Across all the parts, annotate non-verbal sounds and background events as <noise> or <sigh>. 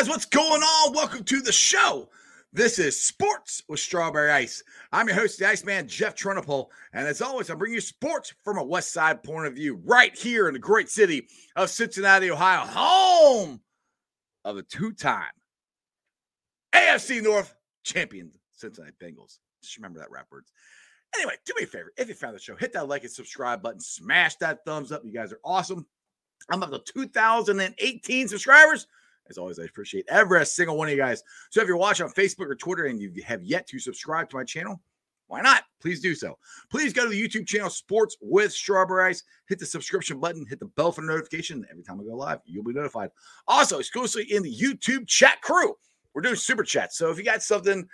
guys, what's going on? Welcome to the show. This is Sports with Strawberry Ice. I'm your host, the Iceman, Jeff Trunapole. And as always, I'm bringing you sports from a West Side point of view right here in the great city of Cincinnati, Ohio, home of the two time AFC North champion Cincinnati Bengals. Just remember that rap words. Anyway, do me a favor. If you found the show, hit that like and subscribe button, smash that thumbs up. You guys are awesome. I'm up to 2,018 subscribers. As always, I appreciate every single one of you guys. So if you're watching on Facebook or Twitter and you have yet to subscribe to my channel, why not? Please do so. Please go to the YouTube channel Sports with Strawberry Ice. Hit the subscription button, hit the bell for notification. Every time I go live, you'll be notified. Also, exclusively in the YouTube chat crew, we're doing super chats. So if you got something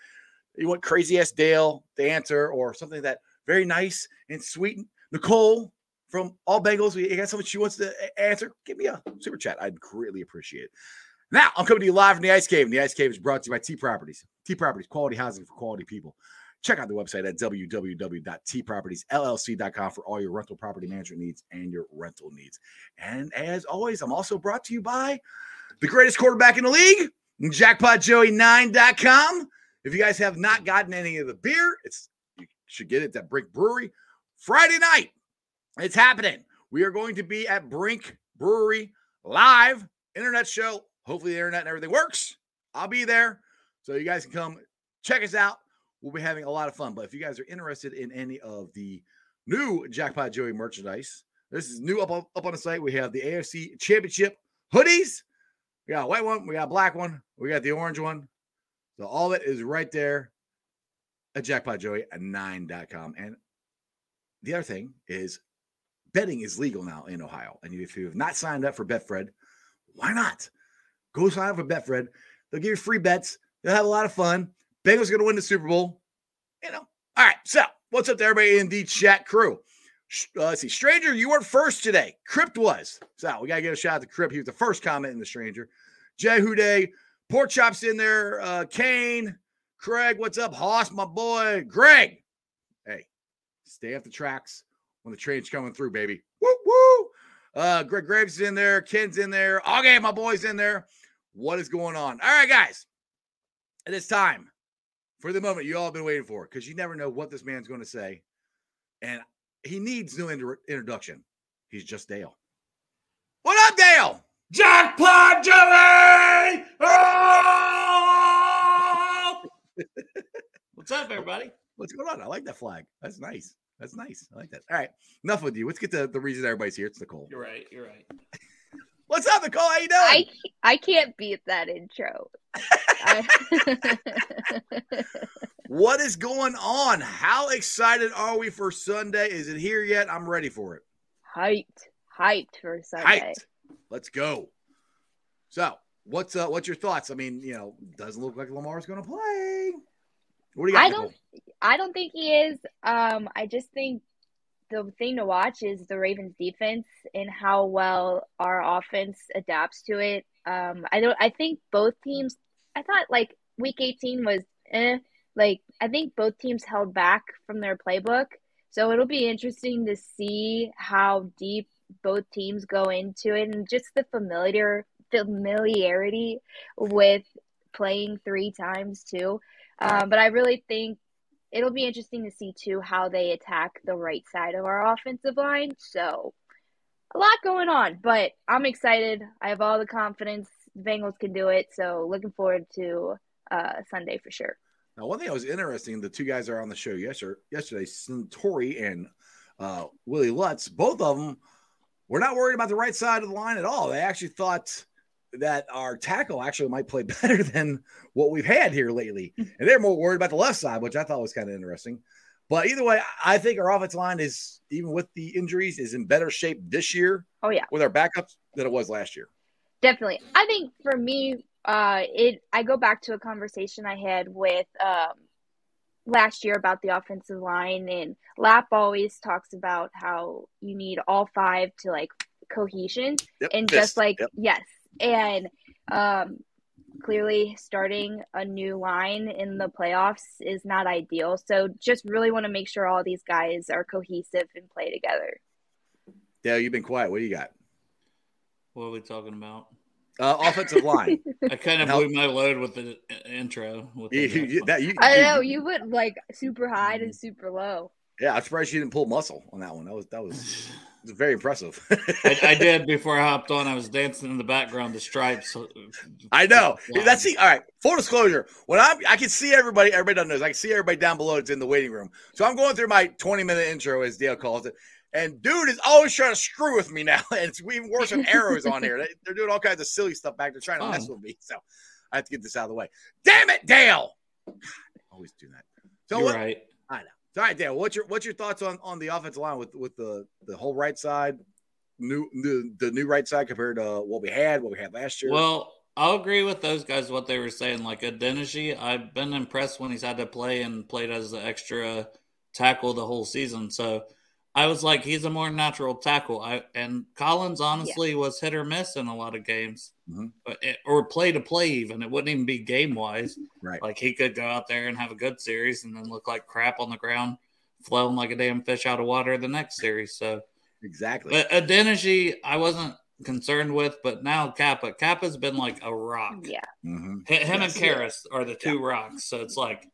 you want crazy ass Dale to answer or something that very nice and sweet, Nicole from All Bengals, you got something she wants to answer, give me a super chat. I'd greatly appreciate it. Now, I'm coming to you live from the Ice Cave. And the Ice Cave is brought to you by T Properties. T Properties, quality housing for quality people. Check out the website at www.tpropertiesllc.com for all your rental property management needs and your rental needs. And as always, I'm also brought to you by the greatest quarterback in the league, jackpotjoey9.com. If you guys have not gotten any of the beer, it's you should get it at Brink Brewery Friday night. It's happening. We are going to be at Brink Brewery live internet show. Hopefully, the internet and everything works. I'll be there. So you guys can come check us out. We'll be having a lot of fun. But if you guys are interested in any of the new Jackpot Joey merchandise, this is new up, up on the site. We have the AFC Championship hoodies. We got a white one, we got a black one, we got the orange one. So all it is right there at jackpotjoey9.com. And the other thing is betting is legal now in Ohio. And if you have not signed up for Betfred, why not? Go sign up for Betfred. They'll give you free bets. They'll have a lot of fun. Bengals going to win the Super Bowl. You know. All right. So, what's up to everybody in the chat crew? Uh, let's see. Stranger, you weren't first today. Crypt was. So, we got to give a shout out to Crypt. He was the first comment in the Stranger. Jay Houday, Pork Chops in there. Uh, Kane, Craig, what's up? Hoss, my boy. Greg, hey, stay off the tracks when the train's coming through, baby. Woo woo. Uh, Greg Graves is in there. Ken's in there. Okay, my boy's in there. What is going on? All right, guys. It is time for the moment you all have been waiting for because you never know what this man's going to say. And he needs no inter- introduction. He's just Dale. What up, Dale? Jackpot Joey! Oh! What's up, everybody? What's going on? I like that flag. That's nice. That's nice. I like that. All right. Enough with you. Let's get to the reason everybody's here. It's Nicole. You're right. You're right. What's up, Nicole? How you doing? I I can't beat that intro. I- <laughs> What is going on? How excited are we for Sunday? Is it here yet? I'm ready for it. hyped, hyped for Sunday. Hyped. Let's go. So, what's uh, what's your thoughts? I mean, you know, doesn't look like Lamar's going to play. What do you got? I Nicole? don't I don't think he is. Um, I just think the thing to watch is the Ravens defense and how well our offense adapts to it. Um, I don't I think both teams I thought like week 18 was eh, like I think both teams held back from their playbook. So it'll be interesting to see how deep both teams go into it and just the familiar familiarity with playing three times too. Um, but I really think it'll be interesting to see too how they attack the right side of our offensive line. So a lot going on, but I'm excited. I have all the confidence. The Bengals can do it. So looking forward to uh, Sunday for sure. Now, one thing that was interesting, the two guys are on the show yesterday, yesterday Centauri and uh, Willie Lutz, both of them were not worried about the right side of the line at all. They actually thought that our tackle actually might play <laughs> better than what we've had here lately. <laughs> And they're more worried about the left side, which I thought was kind of interesting. But either way, I think our offensive line is, even with the injuries, is in better shape this year Oh yeah. with our backups than it was last year. Definitely. I think for me, uh, it I go back to a conversation I had with um, last year about the offensive line, and Lap always talks about how you need all five to like cohesion, Yep, and this, just like yep. yes, and um, clearly starting a new line in the playoffs is not ideal. So just really want to make sure all these guys are cohesive and play together. Dale, you've been quiet. What do you got? What are we talking about? Uh, offensive line. <laughs> I kind of Now- blew my load with the uh, intro. With the, you- that, you, I know you went like super high to super low. Yeah, I'm surprised you didn't pull muscle on that one. That was that was, was <laughs> very impressive. I, I <laughs> did before I hopped on. I was dancing in the background to stripes. I know. Wow. That's the all right. Full disclosure: when I'm, I can see everybody. Everybody doesn't know. this, I can see everybody down below. It's in the waiting room. So I'm going through my 20 minute intro, as Dale calls it. And dude is always trying to screw with me now, <laughs> and it's even worse with <laughs> arrows on here. They, they're doing all kinds of silly stuff back They're trying to mess Oh. with me. So I have to get this out of the way. Damn it, Dale! <sighs> always do that. So You're what, right. I know. All right, Dan, What's your what's your thoughts on on the offensive line with with the the whole right side, new the the new right side compared to what we had, what we had last year? Well, I'll agree with those guys what they were saying. Like uh, Adeniji, I've been impressed when he's had to play and played as the extra tackle the whole season. So I was like, he's a more natural tackle. I and Collins honestly was hit or miss in a lot of games, Mhm. It- or play to play even. It wouldn't even be game wise. right. Like he could go out there and have a good series and then look like crap on the ground, flowing like a damn fish out of water the next series. So. Exactly. But Adeniji, I wasn't concerned with, but now Cappa. Cappa's been like a rock. Yeah. hmm H- Him Yes. and Karras are the two rocks. So it's like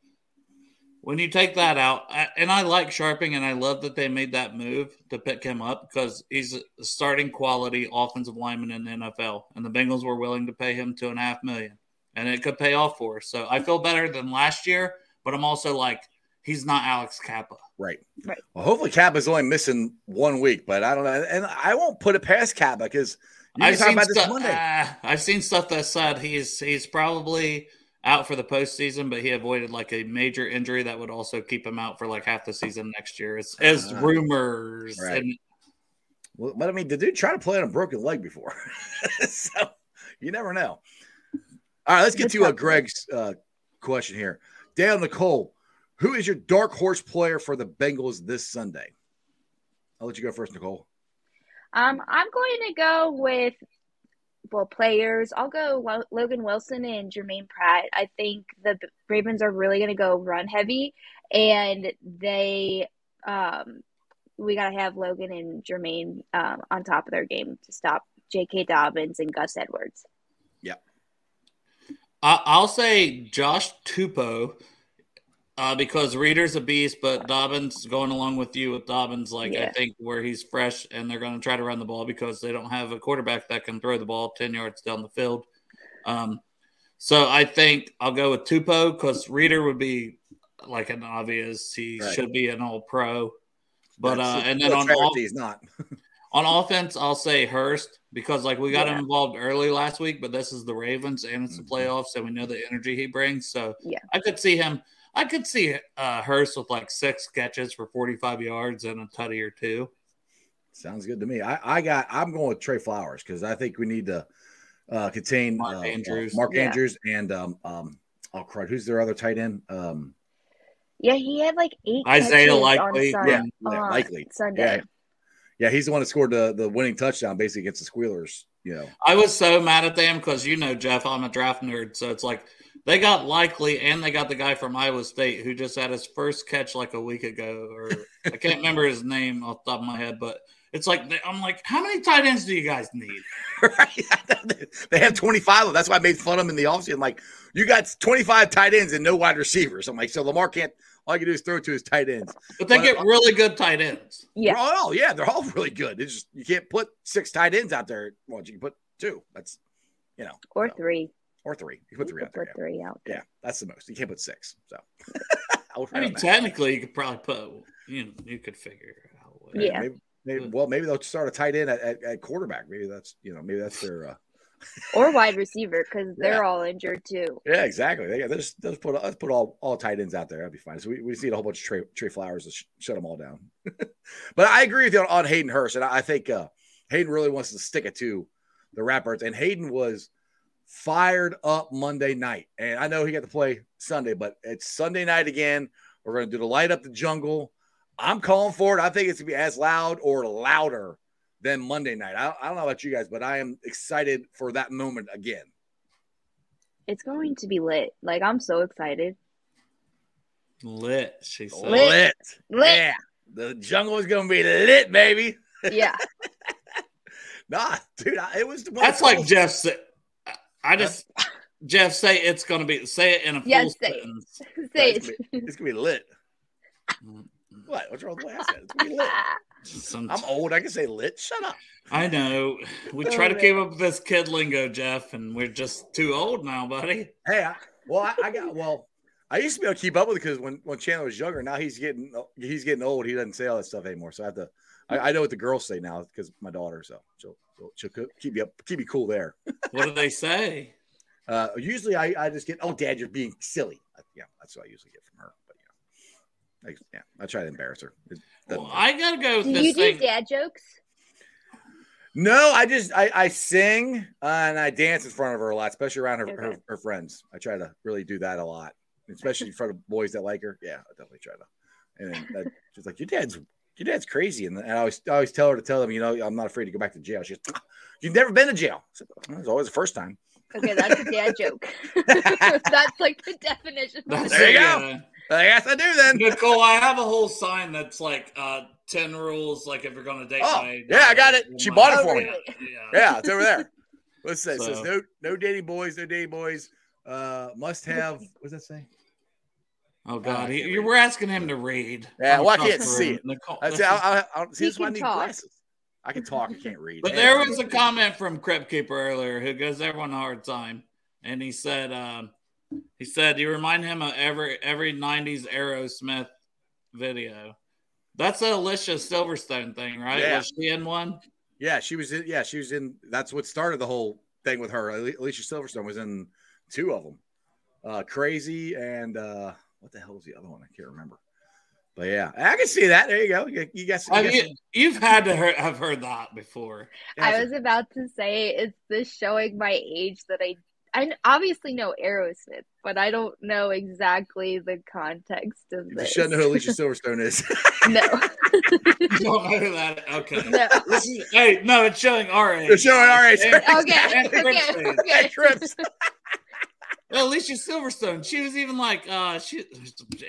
when you take that out, and I like Scharping, and I love that they made that move to pick him up because he's a starting quality offensive lineman in the NFL, and the Bengals were willing to pay him two and a half million, and it could pay off for us. So I feel better than last year, but I'm also like, he's not Alex Cappa. Right. Right. Well, hopefully Cappa's only missing one week, but I don't know. And I won't put it past Cappa because I've can seen about this stuff. Ah, I've seen stuff that said he's he's probably out for the postseason, but he avoided like a major injury that would also keep him out for like half the season next year. It's as Ah. rumors. Right. And Well, but I mean, the dude tried to play on a broken leg before, <laughs> so you never know. All right, let's get to uh. Greg's uh, question here. Dale Nicole, who is your dark horse player for the Bengals this Sunday? I'll let you go first, Nicole. Um, I'm going to go with players. I'll go Logan Wilson and Jermaine Pratt. I think the Ravens are really going to go run heavy, and they um, we got to have Logan and Jermaine um, on top of their game to stop J.K. Dobbins and Gus Edwards. I, I'll say Josh Tupou. Uh, because Reader's a beast, but Dobbins going along with you with Dobbins, like I think where he's fresh, and they're going to try to run the ball because they don't have a quarterback that can throw the ball ten yards down the field. Um, so I think I'll go with Tupou because Reader would be like an obvious. He Right. should be an All Pro, but uh, and then on off- he's not. <laughs> on offense, I'll say Hurst because like we got Yeah. him involved early last week, but this is the Ravens and it's the Mhm. playoffs, and we know the energy he brings. So Yeah. I could see him. I could see uh, Hurst with like six catches for forty-five yards and a tutty or two. Sounds good to me. I, I got. I'm going with Trey Flowers because I think we need to uh, contain Mark uh, Andrews. Mark Yeah. Andrews, and um, um, oh crud, who's their other tight end? Um, Yeah, he had like eight Isaiah catches Likely, on, yeah, Sun- yeah, likely. Sunday. Yeah, yeah, he's the one that scored the the winning touchdown basically against the Squealers. You know, I was so mad at them because you know, Jeff, I'm a draft nerd. So it's like they got likely and they got the guy from Iowa State who just had his first catch like a week ago, or I can't remember his name off the top of my head, but it's like I'm like, how many tight ends do you guys need? <laughs> right? <laughs> they have 25 of them. That's why I made fun of them in the offseason. Like, you got 25 tight ends and no wide receivers. I'm like, so Lamar can't, all you can do is throw it to his tight ends. But they Well, get really good tight ends. Yeah. They're yeah, they're all really good. It's just, you can't put six tight ends out there. Well, you can put two. That's, you know, Or so- three. or three. You can put You three could out there. put three out. Yeah. yeah, that's the most. You can't put six. So, <laughs> I'll mean, technically, you could probably put, you know, you could figure out. whatever. Yeah. Maybe, maybe, well, maybe they'll start a tight end at, at, at quarterback. Maybe that's, you know, maybe that's their, uh, Or wide receiver because <laughs> they're Yeah. all injured too. Yeah, exactly. They got let's, let's put let's put all, all tight ends out there. That'd be fine. So we, we just need a whole bunch of Trey, Trey Flowers to sh- shut them all down. <laughs> but I agree with you on, on Hayden Hurst, and I, I think uh, Hayden really wants to stick it to the Ratbirds. And Hayden was fired up Monday night, and I know he got to play Sunday, but it's Sunday night again. We're going to do the light up the jungle. I'm calling for it. I think it's going to be as loud or louder than Monday night. I, I don't know about you guys, but I am excited for that moment again. It's going to be lit. Like I'm so excited. Lit, she said. Lit. lit. Lit. Yeah. The jungle is gonna be lit, baby. Yeah. <laughs> Nah, dude, I, it was. one of That's like coolest- Jeff said. I just, <laughs> Jeff, say it's going to be, say it in a full Yes, say it. Say it's, it. gonna be, it's gonna be lit. What? What's wrong with the way I said? It's gonna be lit. <laughs> Some- I'm old. I can say lit. Shut up. I know. We Oh, try to keep up with this kid lingo, Jeff, and we're just too old now, buddy. Hey, I, well, I, I got well. I used to be able to keep up with it because when, when Chandler was younger, now he's getting he's getting old. He doesn't say all that stuff anymore. So I have to. I, I know what the girls say now because my daughter. So she'll, she'll, she'll keep you up, keep you cool there. What do they say? <laughs> Uh, usually I, I just get, oh, dad, you're being silly. Yeah, that's what I usually get from her. But yeah, I, yeah, I try to embarrass her. Well, I got to go with Do this you do dad jokes? No, I just I, I sing uh, and I dance in front of her a lot, especially around her, her, Okay. her friends. I try to really do that a lot, especially in front of boys that like her. Yeah, I definitely try to. And then that, she's like, "Your dad's your dad's crazy," and, and I always I always tell her to tell them, you know, I'm not afraid to go back to jail. She's, "You've never been to jail." I said, well, it's always the first time. Okay, that's a dad joke. <laughs> <laughs> that's like the definition. That's There you it, go. Yeah. I guess I do then. Nicole, I have a whole sign that's like uh, 10 rules, like if you're going to date Oh, my yeah, I got it. She bought it for me. Yeah. <laughs> Yeah, it's over there. What's that? It says no no dating boys, no dating boys. Uh, must have. What does that say? Oh, God. can't He, read you were asking him to read. Yeah, I'm well, I can't see it. Nicole. I this say, is- I, I, I, see, this why I can need talk. glasses. I can talk. I can't read. But there was a comment from Crypt Keeper earlier who gives everyone a hard time, and he said, um, he said you remind him of every every '90s Aerosmith video. That's a Alicia Silverstone thing, right? Yeah. Was she in one? Yeah, she was in. Yeah, she was in. That's what started the whole thing with her. Alicia Silverstone was in two of them. Uh, Crazy and uh, what the hell was the other one? I can't remember. But yeah, I can see that. There you go. You, you guys. Have you, you've had to hear, have heard that before. I was about to say, is this showing my age that I I obviously know Aerosmith, but I don't know exactly the context of You this. should know who Alicia <laughs> Silverstone is. No, <laughs> <laughs> You don't know that? Okay. no. This is, hey, no, it's showing our age. It's showing our age. Okay, and Crips okay, age. Hey, okay. Crips. Well, Alicia Silverstone. She was even like uh she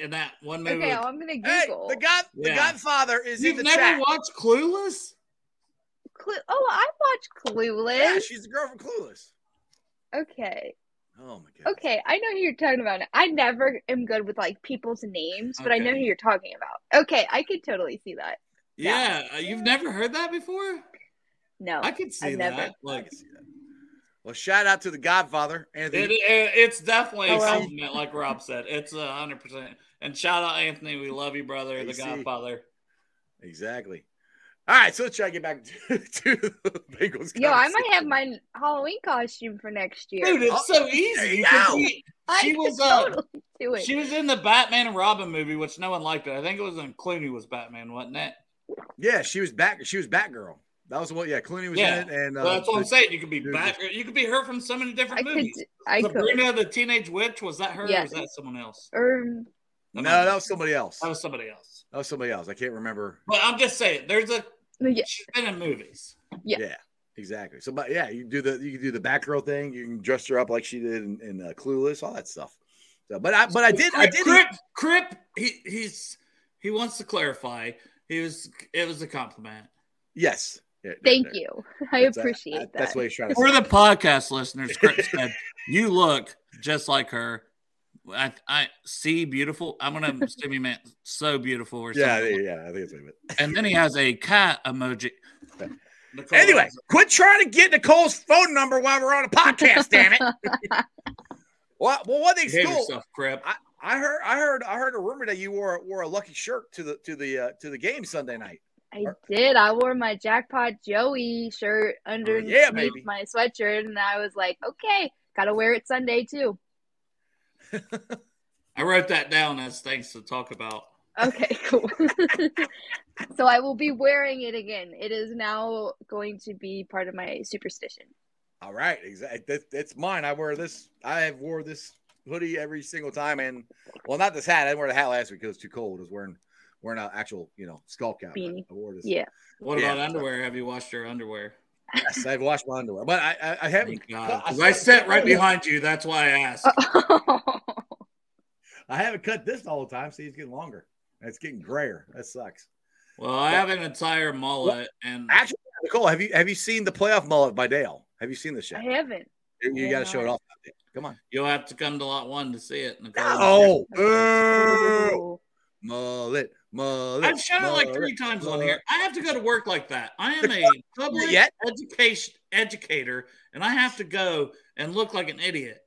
in that one movie. Okay, with- I'm gonna Google. Hey, the God, the Godfather is in You've the never chat. watched Clueless? Clue- oh, I watched Clueless. Yeah, she's the girl from Clueless. Okay, Oh my god. okay, I know who you're talking about. I never am good with like people's names, but I know who you're talking about. Okay, I could totally see that. Yeah, uh, you've never heard that before? No, I could see I've that. never. I Like see that. Well, shout out to the Godfather, Anthony. it, it- it's definitely Oh, a well. compliment, like Rob said. It's a hundred percent. And shout out Anthony, we love you, brother, the Godfather. Exactly. All right, so let's try to get back <laughs> to, to the Bengals. Yo, I might have my Halloween costume for next year. Dude, it's Oh, so easy. you You could go. be- I she was, uh, totally do it. She was in the Batman and Robin movie, which no one liked it. I think it was in Clooney was Batman, wasn't it? Yeah, she was back. She was Batgirl. That was what. Yeah, Clooney was Yeah. in it, and uh, Well, that's what I'm saying. You could be dude, back. You could be her from so many I different could. movies. I could. Sabrina the Teenage Witch was that her or was that someone else? Or No, that was somebody else. that was somebody else. That was somebody else. I can't remember. But I'm just saying, there's a yeah, she's been in movies. Yeah. Yeah, exactly. So, but yeah, you do the you can do the Batgirl thing. You can dress her up like she did in, in uh, Clueless, all that stuff. So, but I but I did I did. Crip, Crip, he he's he wants to clarify. He was it was a compliment. Yes. Yeah, thank there. you. <laughs> I That's, uh, appreciate that- that. That's what he's trying to For say. the podcast listeners, Crip said, "You look just like her." I, I see beautiful. I'm gonna assume he meant so beautiful or Yeah, something. yeah, I think it's what he. And then he has a cat emoji. <laughs> Nicole Anyway, has- quit trying to get Nicole's phone number while we're on a podcast. damn it. <laughs> Well, well, one thing's behave cool. yourself, Crip. I, I heard, I heard, I heard a rumor that you wore wore a lucky shirt to the to the uh, to the game Sunday night. I did. I wore my Jackpot Joey shirt underneath baby. my sweatshirt, and I was like, okay, gotta wear it Sunday too. I wrote that down as things to talk about. Okay, <laughs> cool. <laughs> so I will be wearing it again. It is now going to be part of my superstition. All right, exactly. That, that's mine. I wear this. I have wore this hoodie every single time, and well, not this hat. I didn't wear the hat last week because it was too cold. I was wearing wearing an actual, you know, skull cap. Beanie. I wore this. Yeah. What Yeah. about underwear? Have you washed your underwear? Yes, I've washed my underwear, but I I, I haven't. Thank God. I, 'Cause I sit right behind you. That's why I asked. <laughs> I haven't cut this all the time. See, it's getting longer. It's getting grayer. That sucks. Well, I have an entire mullet, and Actually, Nicole, have you have you seen the playoff mullet by Dale? Have you seen this show? I haven't. You, you I got to show it off. Come on. you'll have to come to lot one to see it. Nicole. Oh, <laughs> boo. Ooh. mullet, mullet. I've shown it like three mullet, times on here. I have to go to work like that. I am a <laughs> public Yet? education educator, and I have to go and look like an idiot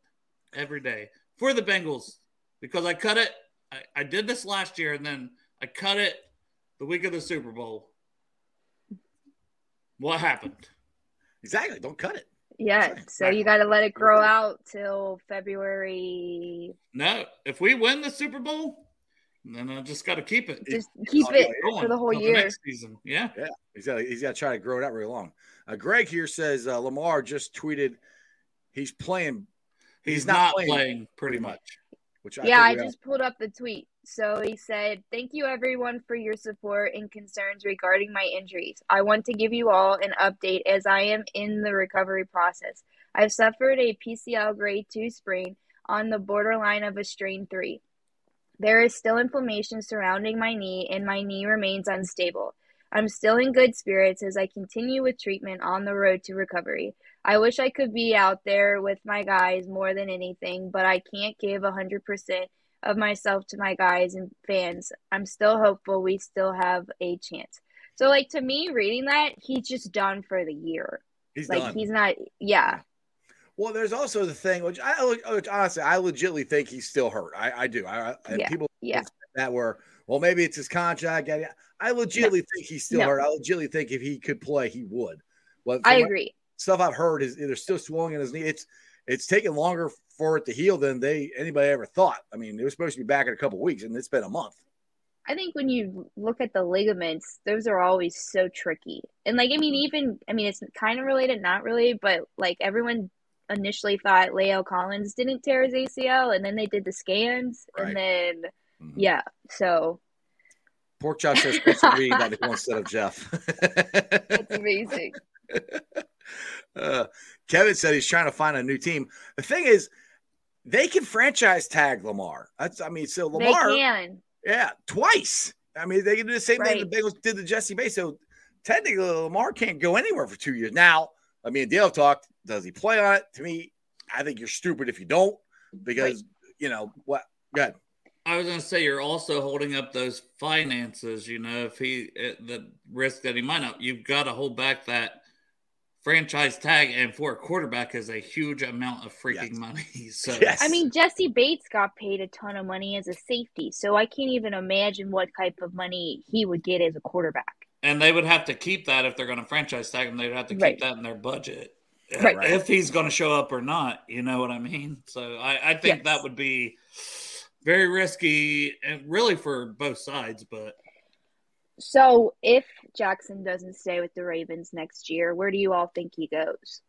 every day for the Bengals because I cut it. I, I did this last year, and then I cut it the week of the Super Bowl. What happened? Exactly. Don't cut it. Yeah, Right. so you got to let it grow out till February. No, if we win the Super Bowl, then I just got to keep it. Just keep it for the whole till year. next season. Yeah. He's got he's got to try to grow it out really long. Uh, Greg here says uh, Lamar just tweeted he's playing, He's, He's not, not playing, playing pretty pretty much. which I Yeah, I think just pulled up the tweet. So he said, Thank you everyone for your support and concerns regarding my injuries. I want to give you all an update as I am in the recovery process. I've suffered a PCL grade 2 sprain on the borderline of a strain 3. There is still inflammation surrounding my knee, and my knee remains unstable. I'm still in good spirits as I continue with treatment on the road to recovery. I wish I could be out there with my guys more than anything, but I can't give 100% of myself to my guys and fans. I'm still hopeful we still have a chance. So, like, to me, reading that, he's just done for the year. he's Like, done. he's not, yeah. Well, there's also the thing, which I which honestly I legitimately think he's still hurt. I, I do. I, I Yeah, people yeah. that were well, maybe it's his contract. I, I legitimately think he's still No. hurt. I legitimately think if he could play, he would. But I agree. Stuff I've heard is there's still swelling in his knee. It's it's taking longer for it to heal than they anybody ever thought. I mean, it was supposed to be back in a couple weeks, and it's been a month. I think when you look at the ligaments, those are always so tricky. And like, I mean, even I mean, it's kind of related, not really, but like everyone initially thought La'el Collins didn't tear his ACL, and then they did the scans, Right. and then Mhm. yeah, so Pork chop says Spencer Reed one instead of Jeff. it's amazing. <laughs> uh, Kevin said he's trying to find a new team. The thing is, they can franchise tag Lamar. That's I mean, so They Lamar, can. yeah, twice. I mean, they can do the same thing the Bengals did to Jessie Bates. So technically, Lamar can't go anywhere for two years. Now, I mean, Dale talked. Does he play on it? To me, I think you're stupid if you don't, because you know what? Good. I was going to say you're also holding up those finances. You know, if he eh, the risk that he might not, you've got to hold back that franchise tag, and for a quarterback is a huge amount of freaking Yes. money. <laughs> So Yes. I mean, Jessie Bates got paid a ton of money as a safety, so I can't even imagine what type of money he would get as a quarterback. And they would have to keep that if they're going to franchise tag him. They'd have to keep Right. that in their budget, Right. If he's going to show up or not, you know what I mean. So I, I think Yes. that would be very risky, and really for both sides. But So if Jackson doesn't stay with the Ravens next year, where do you all think he goes?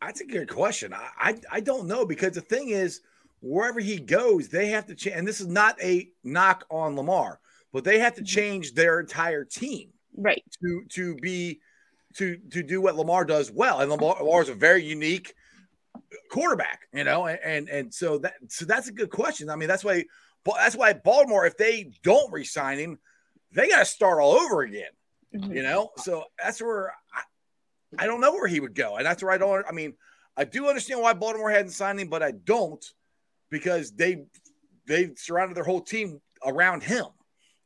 That's a good question. I, I, I don't know because the thing is, wherever he goes, they have to change. And this is not a knock on Lamar, but they have to Mhm. change their entire team Right. to to be to to do what Lamar does well. And Lamar, is a very unique quarterback, you know, and, and and so that so that's a good question. I mean, that's why that's why Baltimore, if they don't re-sign him, they got to start all over again. Mhm. You know, so that's where I, I don't know where he would go, and that's where I don't. I mean, I do understand why Baltimore hadn't signed him, but I don't because they they surrounded their whole team around him.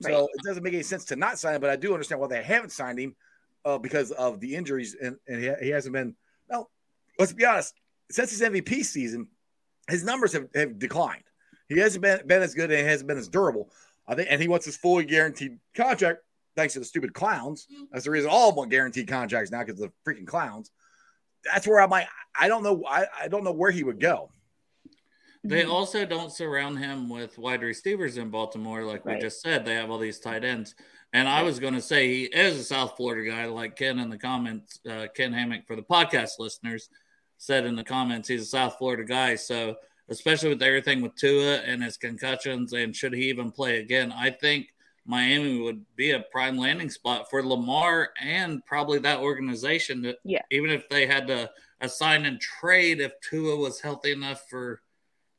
So Right. it doesn't make any sense to not sign him, but I do understand why they haven't signed him uh, because of the injuries, and, and he, he hasn't been. Well, let's be honest. Since his MVP season, his numbers have, have declined. He hasn't been, been as good and he hasn't been as durable. I think, and he wants his fully guaranteed contract thanks to the stupid clowns. That's the reason all want guaranteed contracts now because of the freaking clowns. That's where I'm like, I don't know. I, I don't know where he would go. They Mhm. also don't surround him with wide receivers in Baltimore, like we just said. They have all these tight ends. And I was going to say he is a South Florida guy, like Ken in the comments, uh, Ken Hammock for the podcast listeners said in the comments, he's a South Florida guy. So, especially with everything with Tua and his concussions, and should he even play again, I think Miami would be a prime landing spot for Lamar and probably that organization. That Yeah. even if they had to assign and trade, if Tua was healthy enough for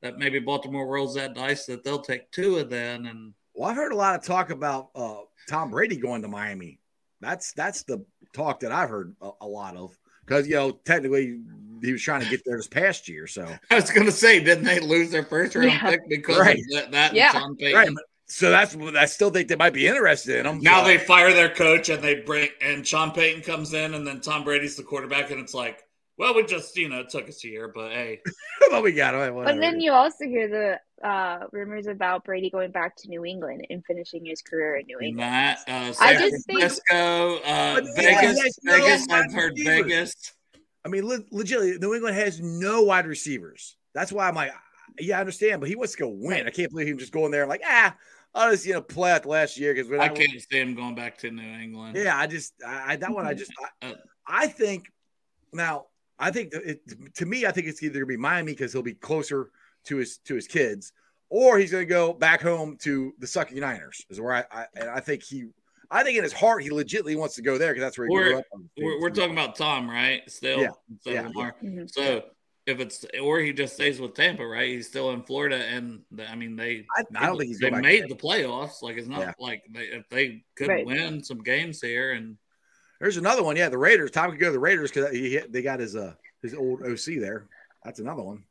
that, maybe Baltimore rolls that dice that they'll take two of them. and. Well, I've heard a lot of talk about uh, Tom Brady going to Miami. That's that's the talk that I've heard a, a lot of because you know technically he was trying to get there this past year. So <laughs> I was going to say, didn't they lose their first round Yeah. pick because Right. of that? that Yeah. and Sean right, but- so that's I still think they might be interested in him. Now So- they fire their coach and they bring and Sean Payton comes in and then Tom Brady's the quarterback and it's like, well, we just you know it took us a year, but hey, <laughs> but we got it. But then you also hear the uh, rumors about Brady going back to New England and finishing his career in New England. Matt, uh, I San just think- Francisco, uh, But Vegas, yeah, yeah, Vegas. I've heard receivers. Vegas. I mean, le- legitimately, New England has no wide receivers. That's why I'm like, yeah, I understand, but he wants to go win. I can't believe him just going there and like, ah, I'll just you know play out the last year because I can't see him going back to New England. Yeah, I just I, I that one I just I, <laughs> Uh, I think now I think it, to me I think it's either gonna be Miami because he'll be closer to his to his kids, or he's gonna go back home to the sucking Niners. Is where I, I and I think he I think in his heart he legitimately wants to go there because that's where he We're- grew up. We're, we're talking about Tom, right? Still, Yeah. instead of Yeah. Lamar. Mhm. So if it's or he just stays with Tampa, right? He's still in Florida, and the, I mean they. I, I don't think he's they made the playoffs. Like it's not Yeah. like they, if they could Right. win some games here, and There's another one. Yeah, the Raiders. Tom could go to the Raiders because he they got his uh his old OC there. That's another one.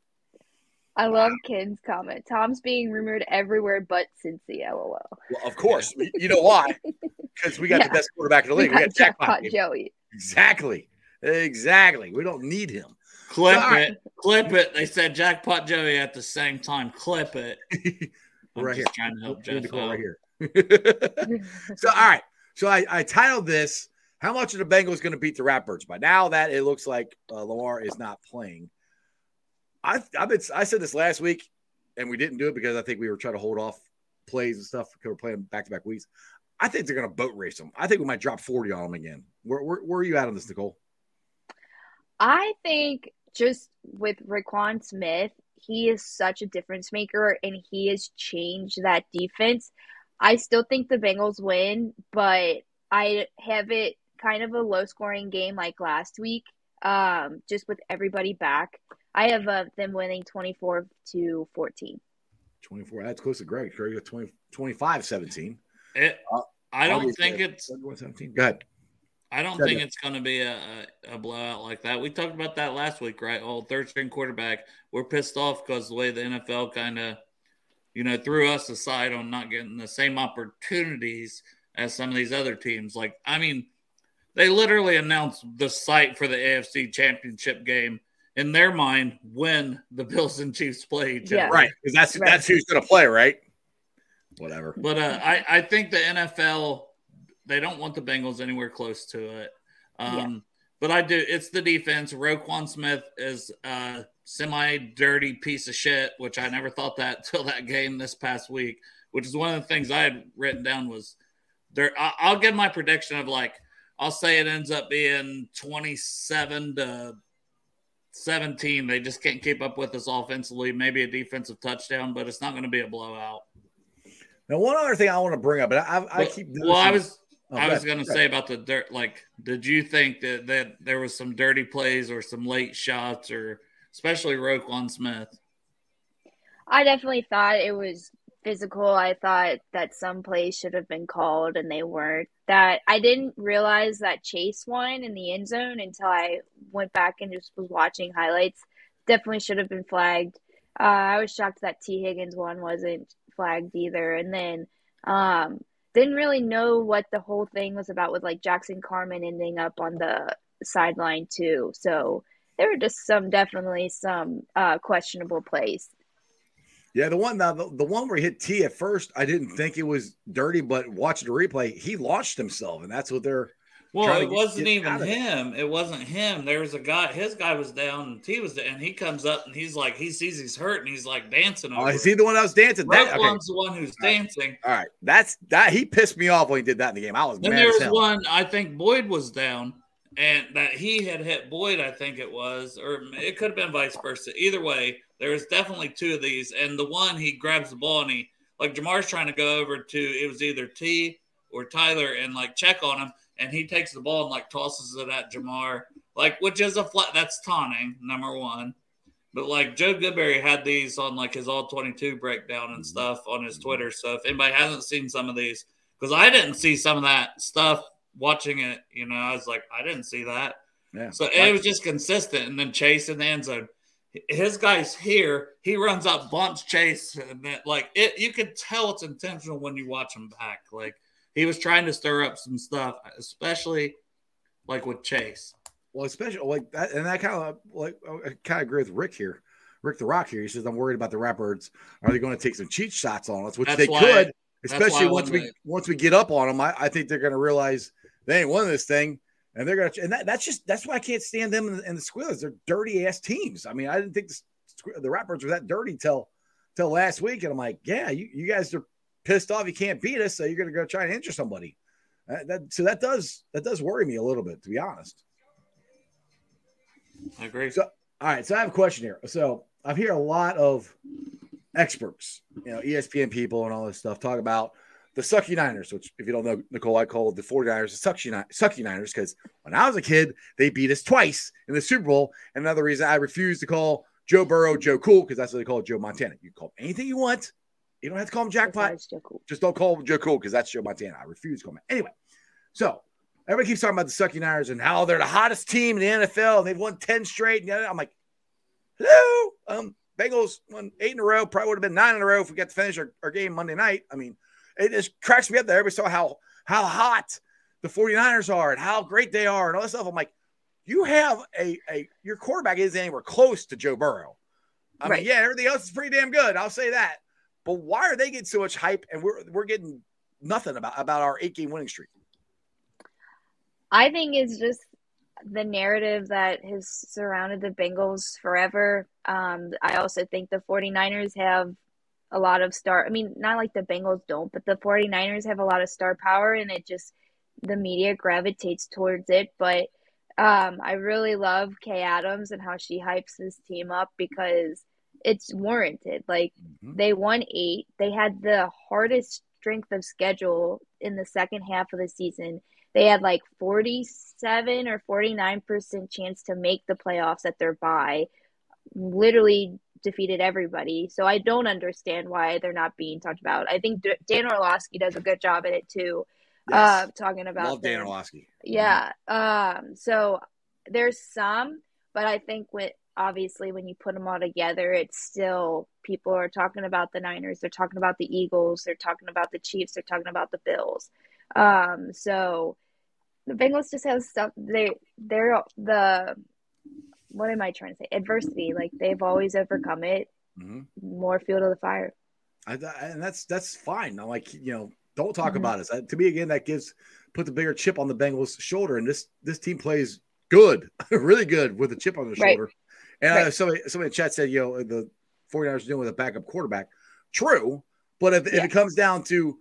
I love Ken's comment. Tom's being rumored everywhere but Cincy. LOL. Well, of course. you know why? <laughs> Because we got Yeah. the best quarterback in the league. We got got jackpot. Jackpot Joey. Exactly. Exactly. We don't need him. clip All right. it, clip it. They said jackpot Joey at the same time. Clip it. <laughs> I'm right just here. trying to help Jeff the call out. right here. <laughs> so all right. So I, I titled this How much are the Bengals going to beat the Ratbirds by? Now that it looks like uh, Lamar is not playing. I I've been I said this last week and we didn't do it because I think we were trying to hold off plays and stuff because we're playing back to back weeks. I think they're going to boat race them. I think we might drop 40 on them again. Where, where, where are you at on this, Nicole? I think just with Roquan Smith, he is such a difference maker and he has changed that defense. I still think the Bengals win, but I have it kind of a low scoring game like last week, um, just with everybody back. I have uh, them winning 24 to 14. 24. That's close to Greg. Greg got 20, 25 17. It, Uh, I don't Obviously, think it's. 21 17. Go ahead. I don't Go think ahead. it's going to be a, a, a blowout like that. We talked about that last week, right? Oh, third string quarterback. We're pissed off because the way the NFL kind of, you know, threw us aside on not getting the same opportunities as some of these other teams. Like, I mean, they literally announced the site for the AFC Championship game in their mind when the Bills and Chiefs play each Yeah. other. Right. Because that's, Right. that's who's going to play, right? Whatever. But uh, I, I think the NFL they don't want the Bengals anywhere close to it. Um, Yeah. But I do. It's the defense. Roquan Smith is a semi-dirty piece of shit, which I never thought that <laughs> till that game this past week. Which is one of the things I had written down was there. I- I'll give my prediction of like I'll say it ends up being twenty-seven to seventeen. They just can't keep up with us offensively. Maybe a defensive touchdown, but it's not going to be a blowout. Now, one other thing I want to bring up, and I, I keep. well, I was Oh, I was going to say about the dirt. Like, did you think that that there was some dirty plays or some late shots, or especially Roquan Smith? I definitely thought it was physical. I thought that some plays should have been called and they weren't. That I didn't realize that Chase won in the end zone until I went back and just was watching highlights. Definitely should have been flagged. Uh, I was shocked that Tee Higgins one wasn't flagged either. And then um, didn't really know what the whole thing was about with like Jackson Carman ending up on the sideline too. So there were just some definitely some uh, questionable plays. Yeah, the one now the, the one where he hit Tee at first, I didn't mm-hmm. think it was dirty, but watching the replay, he launched himself, and that's what they're. Well, it wasn't get even out of it. him. It wasn't him. There was a guy. His guy was down, and Tee was, and he comes up and he's like, he sees he's hurt, and he's like dancing. Oh, is he the one that was dancing? That, okay. Roquan's the one who's All right. dancing. All right, that's that. He pissed me off when he did that in the game. I was Then mad there as was hell. one. I think Boyd was down, and that he had hit Boyd. I think it was, or it could have been vice versa. Either way, there was definitely two of these, and the one he grabs the ball and he like Ja'Marr's trying to go over to it was either Tee or Tyler and like check on him, and he takes the ball and like tosses it at Ja'Marr, like which is a flat. That's taunting number one. But like Joe Goodberry had these on like his all 22 breakdown and mm-hmm. stuff on his Twitter. So if anybody hasn't seen some of these, because I didn't see some of that stuff watching it, you know, I was like, I didn't see that. Yeah. So it was just consistent. And then Chase in the end zone. His guy's here. He runs up, bumps Chase, and then like it. You could tell it's intentional when you watch him back. Like he was trying to stir up some stuff, especially like with Chase. Well, especially like that, and that kind of like I kind of agree with Rick here, Rick the Rock here. He says I'm worried about the Rapbirds. Are they going to take some cheat shots on us? Which That's they could, especially once we they- once we get up on them. I, I think they're going to realize they ain't won this thing, and they're to. And that, that's just that's why I can't stand them and, the- and the Squealers. They're dirty ass teams. I mean, I didn't think the, the were that dirty till till last week, and I'm like, yeah, you, you guys are pissed off. You can't beat us, so you're to go try and injure somebody. Uh, that, so that does that does worry me a little bit, to be honest. I agree. So, all right. So I have a question here. So I've heard a lot of experts, you know, ESPN people and all this stuff talk about the Sucky Niners, which, if you don't know, Nicole, I call the 49ers the Sucky, Ni- Sucky Niners because when I was a kid, they beat us twice in the Super Bowl. And another reason I refuse to call Joe Burrow Joe Cool because that's what they call Joe Montana. You can call anything you want. You don't have to call him Jackpot Joe Cool. just don't call him Joe Cool because that's Joe Montana. I refuse to call him. Anyway, so everybody keeps talking about the Sucky Niners and how they're the hottest team in the NFL and they've won 10 straight. And I'm like, hello. Um, Bengals won eight in a row, probably would have been nine in a row if we got to finish our, our game Monday night. I mean, it just cracks me up that everybody saw how how hot the 49ers are and how great they are and all this stuff. I'm like, you have a, a your quarterback isn't anywhere close to Joe Burrow. I Right. mean, yeah, everything else is pretty damn good. I'll say that. But why are they getting so much hype and we're we're getting nothing about about our eight game winning streak? I think it's just the narrative that has surrounded the Bengals forever. Um, I also think the 49ers have a lot of star. I mean, not like the Bengals don't, but the 49ers have a lot of star power and it just, the media gravitates towards it. But um, I really love Kay Adams and how she hypes this team up because it's warranted. Like, Mhm. they won eight. They had the hardest strength of schedule in the second half of the season. They had like 47 or 49% chance to make the playoffs at their bye. Literally defeated everybody. So I don't understand why they're not being talked about. I think D- Dan Orlovsky does a good job at it too, uh, talking about Love Dan. Orlovsky. Yeah. Um, so there's some, but I think with obviously when you put them all together, it's still people are talking about the Niners, they're talking about the Eagles, they're talking about the Chiefs, they're talking about the Bills. Um, so the Bengals just have stuff they they're the what am I trying to say? Adversity. Like they've always overcome it. Mhm. More fuel to the fire. I, and that's that's fine. I'm like, you know, don't talk Mhm. about us. Uh, to me, again, that gives put the bigger chip on the Bengals' shoulder. And this this team plays good, <laughs> really good with a chip on their Right. shoulder. And uh, Right. somebody somebody in chat said, you know, the 49ers are dealing with a backup quarterback. True, but if, if it comes down to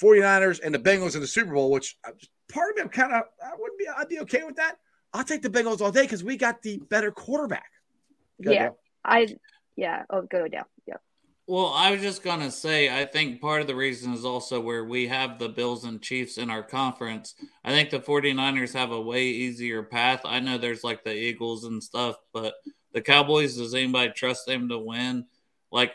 49ers and the Bengals in the Super Bowl, which uh, part of me I'm kind of I wouldn't be I'd be okay with that. I'll take the Bengals all day because we got the better quarterback. Go yeah, Dale. I yeah. Oh, go down. Yeah. Well, I was just gonna say, I think part of the reason is also where we have the Bills and Chiefs in our conference. I think the 49ers have a way easier path. I know there's like the Eagles and stuff, but the Cowboys, does anybody trust them to win? Like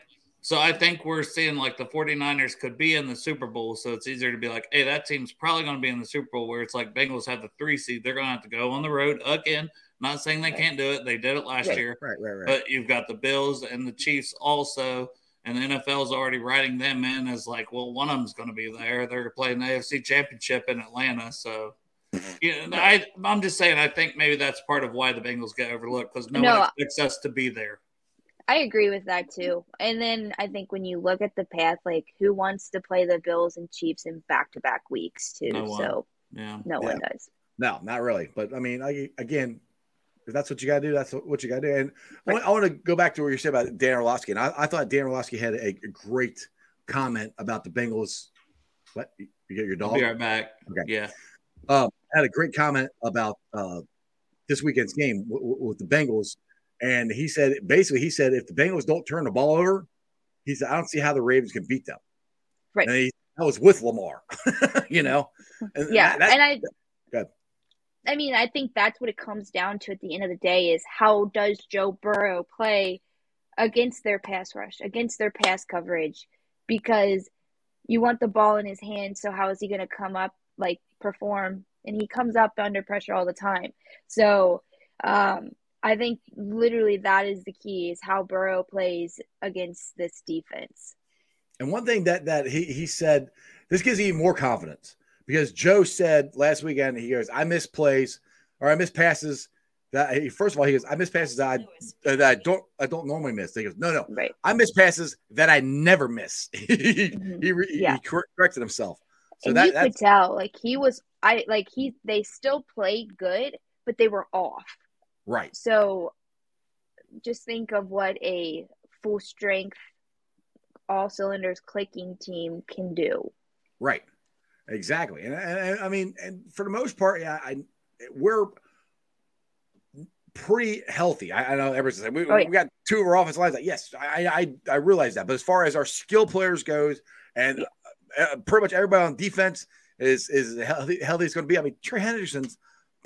so I think we're seeing like the 49ers could be in the Super Bowl. So it's easier to be like, hey, that team's probably going to be in the Super Bowl where it's like Bengals have the three seed. They're going to have to go on the road again. Not saying they can't do it. They did it last right, year. Right, right, right. But you've got the Bills and the Chiefs also. And the NFL's already writing them in as like, well, one of them's going to be there. They're playing the AFC Championship in Atlanta. So, <laughs> you know, I, I'm just saying, I think maybe that's part of why the Bengals get overlooked because no, no one expects us to be there. I agree with that too. And then I think when you look at the path, like who wants to play the Bills and Chiefs in back to back weeks too? No so yeah, no yeah. one does. No, not really. But I mean, I, again, if that's what you got to do, that's what you got to do. And right. I, want, to go back to what you said about Dan Orlovsky. And I, I thought Dan Orlovsky had a, a, great comment about the Bengals. What you get your dog? I'll be right back. Okay. Yeah. Um, had a great comment about uh, this weekend's game w- w- with the Bengals and he said basically he said if the Bengals don't turn the ball over, he said I don't see how the Ravens can beat them. Right. And he, that was with Lamar, <laughs> you know. And yeah, and I. Good. I mean, I think that's what it comes down to at the end of the day is how does Joe Burrow play against their pass rush, against their pass coverage, because you want the ball in his hand. So how is he going to come up like perform? And he comes up under pressure all the time. So um, I think literally that is the key is how Burrow plays against this defense. And one thing that that he he said, this gives even more confidence because Joe said last weekend he goes, I miss plays or I miss passes that he, first of all he goes, I miss passes that I, that I don't I don't normally miss. He goes, no no, right. I miss passes that I never miss. <laughs> he, mm-hmm. he, yeah. he corrected himself. So and that, you could tell like he was I like he they still played good, but they were off. Right. So just think of what a full strength, all cylinders clicking team can do. Right. Exactly. And, and I mean, and for the most part, yeah, I, we're pretty healthy. I, I know everyone's saying we, oh, yeah. we got two of our offensive lines. Like, yes, I, I, I realize that. But as far as our skill players goes, and yeah. uh, pretty much everybody on defense is is healthy, healthy as going to be. I mean, Trey Hendrickson's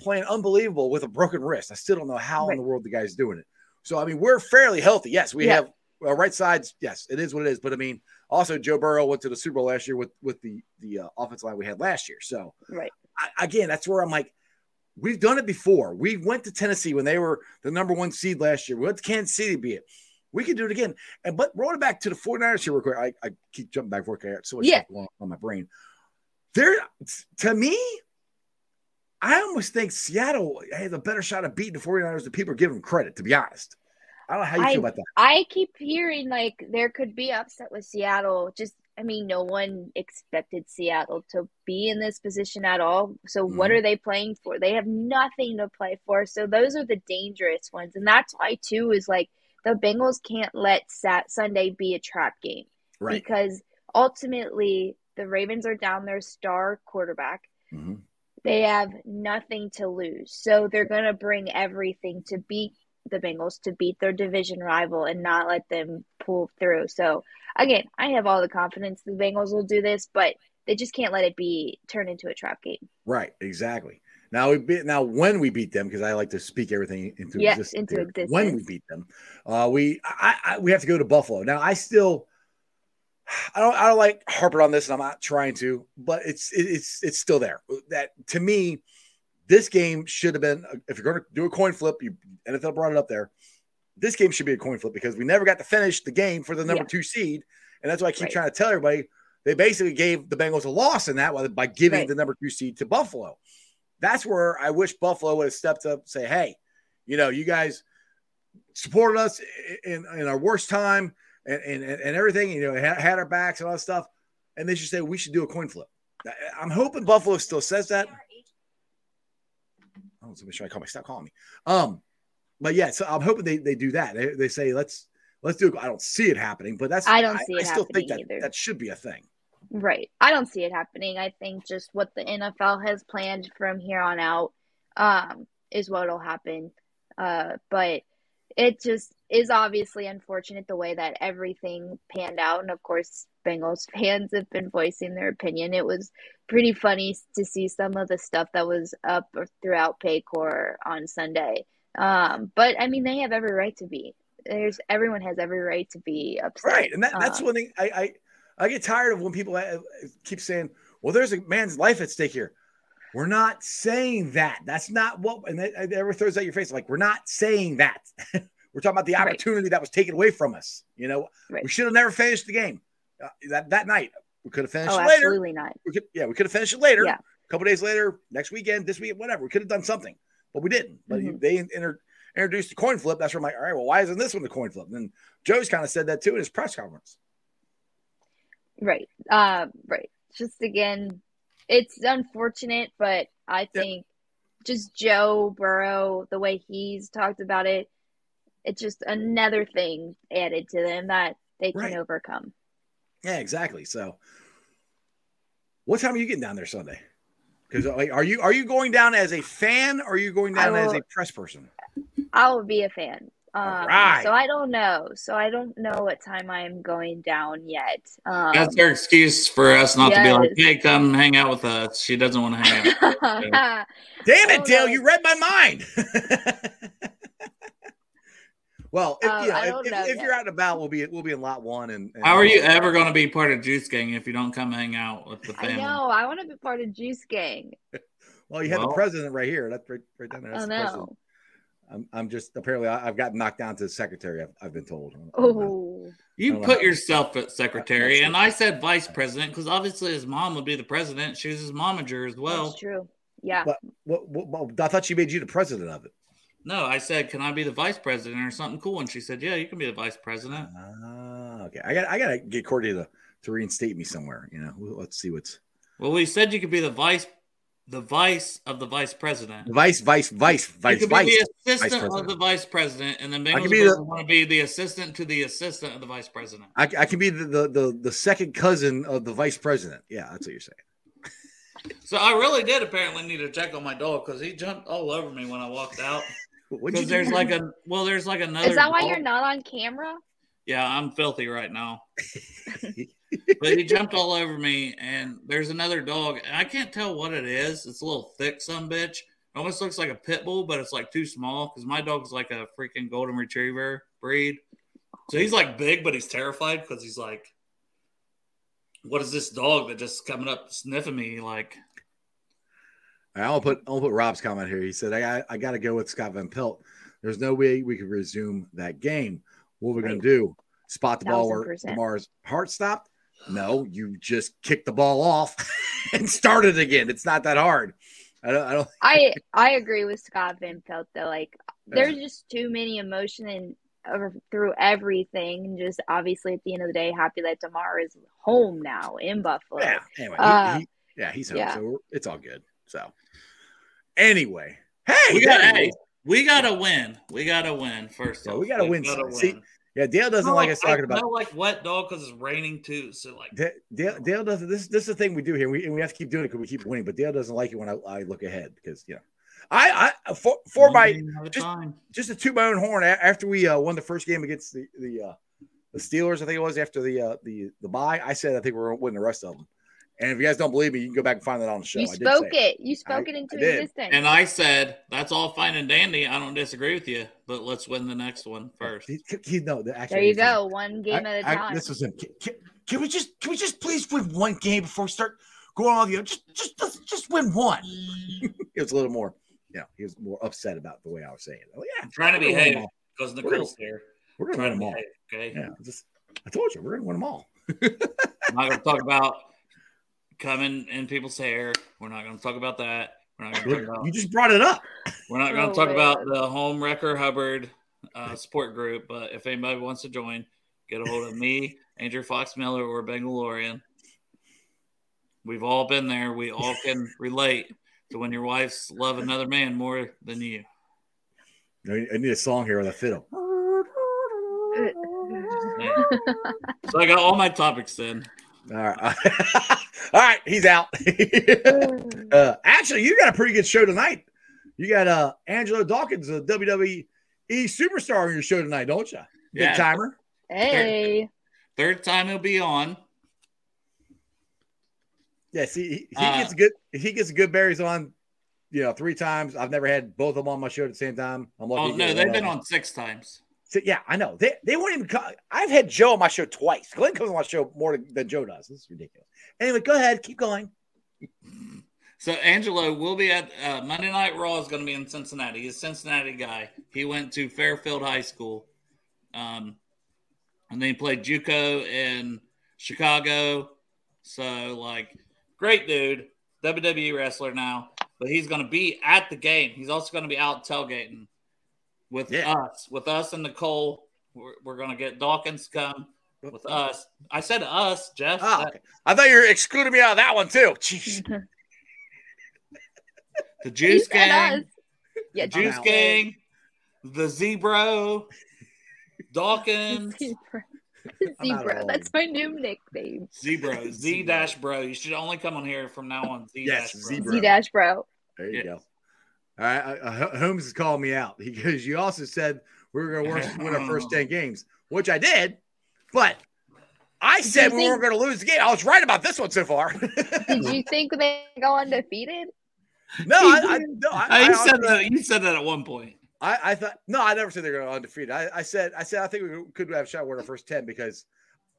playing unbelievable with a broken wrist. I still don't know how right. in the world the guy's doing it. So I mean, we're fairly healthy. Yes, we yeah. have right sides. Yes, it is what it is. But I mean, also Joe Burrow went to the Super Bowl last year with with the the uh, offensive line we had last year. So right I, again, that's where I'm like, we've done it before. We went to Tennessee when they were the number one seed last year. We went to Kansas City to be it. We can do it again. And but rolling back to the 49ers here real quick. I, I keep jumping back and forth. So much yeah. on my brain. There to me, I almost think Seattle has a better shot of beating the 49ers than people are giving credit, to be honest. I don't know how you I, feel about that. I keep hearing like there could be upset with Seattle. Just, I mean, no one expected Seattle to be in this position at all. So, mm-hmm. what are they playing for? They have nothing to play for. So, those are the dangerous ones. And that's why, too, is like the Bengals can't let Sat- Sunday be a trap game. Right. Because ultimately, the Ravens are down their star quarterback. Mm-hmm they have nothing to lose. So they're going to bring everything to beat the Bengals, to beat their division rival, and not let them pull through. So, again, I have all the confidence the Bengals will do this, but they just can't let it be turned into a trap game. Right, exactly. Now we beat now when we beat them because I like to speak everything into yes, existence. into existence. When we beat them, uh, we I, I, we have to go to Buffalo. Now I still I don't I don't like harping on this, and I'm not trying to, but it's it's it's still there. That to me, this game should have been uh, if you're going to do a coin flip. You NFL brought it up there. This game should be a coin flip because we never got to finish the game for the number yeah. two seed, and that's why I keep right. trying to tell everybody. They basically gave the Bengals a loss in that by giving right. the number two seed to Buffalo. That's where I wish Buffalo would have stepped up say, "Hey, you know, you guys supported us in, in our worst time and, and, and everything, you know, had, had our backs and all that stuff. And they should say, we should do a coin flip. I'm hoping Buffalo still says that. Oh, somebody's trying to call me. Stop calling me. Um, but yeah, so I'm hoping they, they do that. They, they say, let's, let's do it. I don't see it happening, but that's, I don't see I, it I still think that either. that should be a thing. Right. I don't see it happening. I think just what the NFL has planned from here on out um, is what'll happen. Uh, but it just is obviously unfortunate the way that everything panned out. And of course, Bengals fans have been voicing their opinion. It was pretty funny to see some of the stuff that was up throughout Paycor on Sunday. Um, but I mean, they have every right to be. There's everyone has every right to be upset. Right, and that, that's Um, one thing I, I I get tired of when people uh, keep saying, "Well, there's a man's life at stake here." We're not saying that. That's not what. And it, it ever throws at your face like we're not saying that. <laughs> we're talking about the Right. opportunity that was taken away from us. You know, Right. we should have never finished the game uh, that that night. We could have finished Oh, it later. absolutely not. We could, yeah, we could have finished it later. Yeah. A couple days later, next weekend, this weekend, whatever. We could have done something, but we didn't. But Mhm. they inter- introduced the coin flip. That's where I'm like, all right, well, why isn't this one the coin flip? And Joe's kind of said that too in his press conference. Right. Uh, right. Just again, it's unfortunate, but I think just Joe Burrow, the way he's talked about it, it's just another thing added to them that they can Right. overcome. Yeah, exactly. So, what time are you getting down there Sunday? Because are you are you going down as a fan or are you going I down as a press person? I will be a fan. Um, right. So I don't know. So I don't know what time I am going down yet. Um, That's her excuse for us not to be like, hey, come hang out with us. She doesn't want to hang out. <laughs> Damn it, Dale! know. You read my mind. <laughs> well, if, Uh, you know, I if, don't if, know if yet. you're out and about, we'll be we'll be in lot one. And, and How are you ever going to be part of Juice Gang if you don't come hang out with the I family? know. I want to be part of Juice Gang. <laughs> Well, you had the president right here. That's right, right down there. That's I the president. know. I'm, I'm just apparently I, I've gotten knocked down to secretary. I've, I've been told. Oh, You don't know put how- yourself at secretary, and I said vice president because obviously his mom would be the president. She was his momager as well. that's true. Yeah. But what, what, what- I thought she made you the president of it. No, I said, can I be the vice president or something cool? And she said, yeah, you can be the vice president. Ah, okay. I got I got to get Courtney to to reinstate me somewhere. You know, let's see what's Well, we said you could be the vice, the vice of the vice president. vice, vice, vice, You vice, be vice. the assistant of the vice president, and then I Bengals the- want to be the assistant to the assistant of the vice president. I, I can be the, the the the second cousin of the vice president. Yeah, that's what you're saying. So I really did apparently need to check on my dog because he jumped all over me when I walked out. What'd you Because do? there's like a well, there's like another. Is that why dog- you're not on camera? Yeah, I'm filthy right now. <laughs> but he jumped all over me, and there's another dog. and I can't tell what it is. It's a little thick, some bitch. It almost looks like a pit bull, but it's like too small because my dog's like a freaking golden retriever breed. So he's like big, but he's terrified because he's like, "What is this dog that just coming up sniffing me?" Like, I'll put I'll put Rob's comment here. He said, "I got, I got to go with Scott Van Pelt. There's no way we could resume that game. What are we going to do? Spot the ball where. Lamar's heart stopped? No, you just kick the ball off <laughs> and start it again. It's not that hard. I don't. I don't. <laughs> I I agree with Scott Van Pelt though. Like there's just too many emotion and over through everything, and just obviously at the end of the day, happy that Damar is home now in Buffalo. Yeah. Anyway, Uh, he, yeah, he's home, yeah. so it's all good. So, anyway, hey, we got, hey, we got to win. We got to win first. Yeah, off. we gotta win some. See, yeah, Dale doesn't like us talking about. I like wet dog because it's raining too. So like, Da- Dale, Dale doesn't. This, this is the thing we do here. We and we have to keep doing it because we keep winning. But Dale doesn't like it when I, I look ahead because you know, I, I for for one my game at a just- time. just to toot my own horn. After we uh, won the first game against the the uh, the Steelers, I think it was after the uh, the the bye. I said I think we're going to win the rest of them. And if you guys don't believe me, you can go back and find that on the show. you I did spoke say it. You spoke I- it into existence. And I said, that's all fine and dandy. I don't disagree with you, but let's win the next one first. He, he, no, the, actually, there you he said- go, one game I- at a time. this was him. Can, can, can we just can we just please win one game before we start going all the other? Just just just, just win one. <laughs> he was a little more, yeah, he was more upset about the way I was saying it. Oh, yeah, I'm trying to we're behave because gonna- Nicole's here. We're gonna Trying win them all. okay? Yeah, just I told you we're gonna win them all. <laughs> I'm not going to talk about coming in people's hair. We're not going to talk about that. We're not going to talk about. You just brought it up. We're not going Oh, to talk about the Home Wrecker Hubbard uh, support group. But if anybody wants to join, get a hold of me, <laughs> Andrew Fox Miller, or Bengalorian. We've all been there. We all can <laughs> relate to when your wife's love another man more than you. I I need a song here with a fiddle. <laughs> So I got all my topics in. All right. <laughs> All right, he's out. <laughs> uh, actually, you got a pretty good show tonight. You got uh Angelo Dawkins, a WWE superstar on your show tonight, don't you? Big Yeah. timer. hey, Third time he'll be on. Yeah, see, he, he Uh, gets good. He gets good berries on, you know, three times. I've never had both of them on my show at the same time. I'm lucky. Oh no, they've been on six times. So, yeah, I know. They they won't even. Come. I've had Joe on my show twice. Glenn comes on my show more than Joe does. This is ridiculous. Anyway, go ahead, keep going. So Angelo will be at uh, Monday Night Raw is going to be in Cincinnati. He's a Cincinnati guy. He went to Fairfield High School, um, and then he played JUCO in Chicago. So like, great dude, WWE wrestler now. But he's going to be at the game. He's also going to be out tailgating with Yeah. us, with us and Nicole. We're, we're going to get Dawkins come with oh. us. I said us, Jeff. Oh, That- okay. I thought you were excluding me out of that one too. Jeez. <laughs> the Juice Gang. us. Yeah, Juice out. Gang, the Zebro, Dawkins, <laughs> Zebra. I'm Zebra. That's my new nickname. Zebro, <laughs> Z dash bro. You should only come on here from now on. Z dash Zebro. bro. Z dash bro. There you Yeah. go. All right, uh, uh, Holmes is calling me out because you also said we were going to win our first ten <laughs> games, which I did, but I said you we think- weren't going to lose the game. I was right about this one so far. <laughs> Did you think they go undefeated? no, I, I, <laughs> no, I, Uh, you I said that. You said that at one point. I, I thought no, I never said they're going undefeated. I, I said I said I think we could have shot one of our first ten because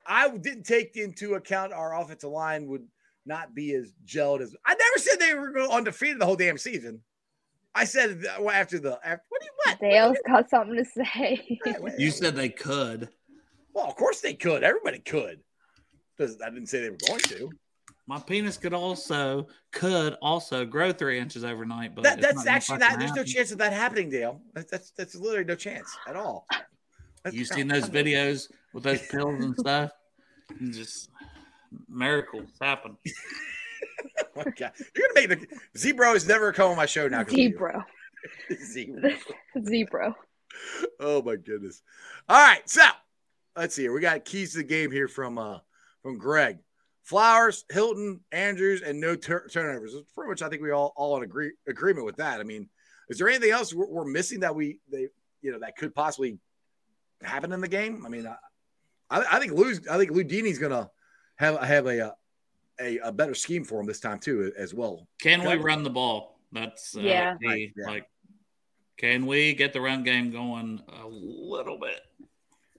I didn't take into account our offensive line would not be as gelled as I never said they were going undefeated the whole damn season. I said that well, after the after, what do you what? Dale's got something to say. You said they could. well, of course they could. Everybody could. Because I didn't say they were going to. My penis could also could also grow three inches overnight, but That, that's actually fucking not. There's no chance of that happening, Dale. That's that's, that's literally no chance at all. That's- You seen those videos with those pills and stuff? <laughs> You Just miracles happen. <laughs> <laughs> Oh my God. You're gonna make the Zebro is never coming on my show now. Zebra. Zebro. <laughs> Zebra. <laughs> Oh my goodness. All right, so let's see here. We got keys to the game here from uh from Greg. Flowers, Hilton, Andrews, and no tur- turnovers. Pretty much, I think we all all in agree agreement with that. I mean, is there anything else we're, we're missing that we they you know that could possibly happen in the game? I mean, I, I, I think Lou's I think Lou Dini's gonna have have a, uh, a a better scheme for him this time too as well. Can we run the ball? That's uh, Yeah. the- Right, yeah. like. Can we get the run game going a little bit?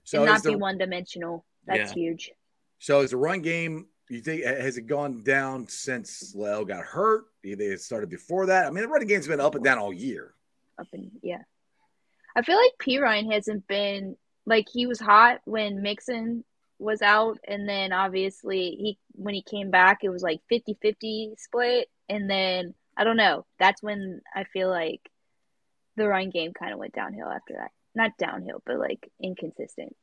So and not the, be one dimensional. That's Yeah. huge. So is the run game? You think has it gone down since Leo got hurt? Either it started before that. I mean, the running game's been up and down all year. Up and yeah. I feel like Perine hasn't been like he was hot when Mixon was out and then obviously he when he came back it was like 50-50 split and then I don't know. That's when I feel like the run game kind of went downhill after that. Not downhill, but like inconsistent.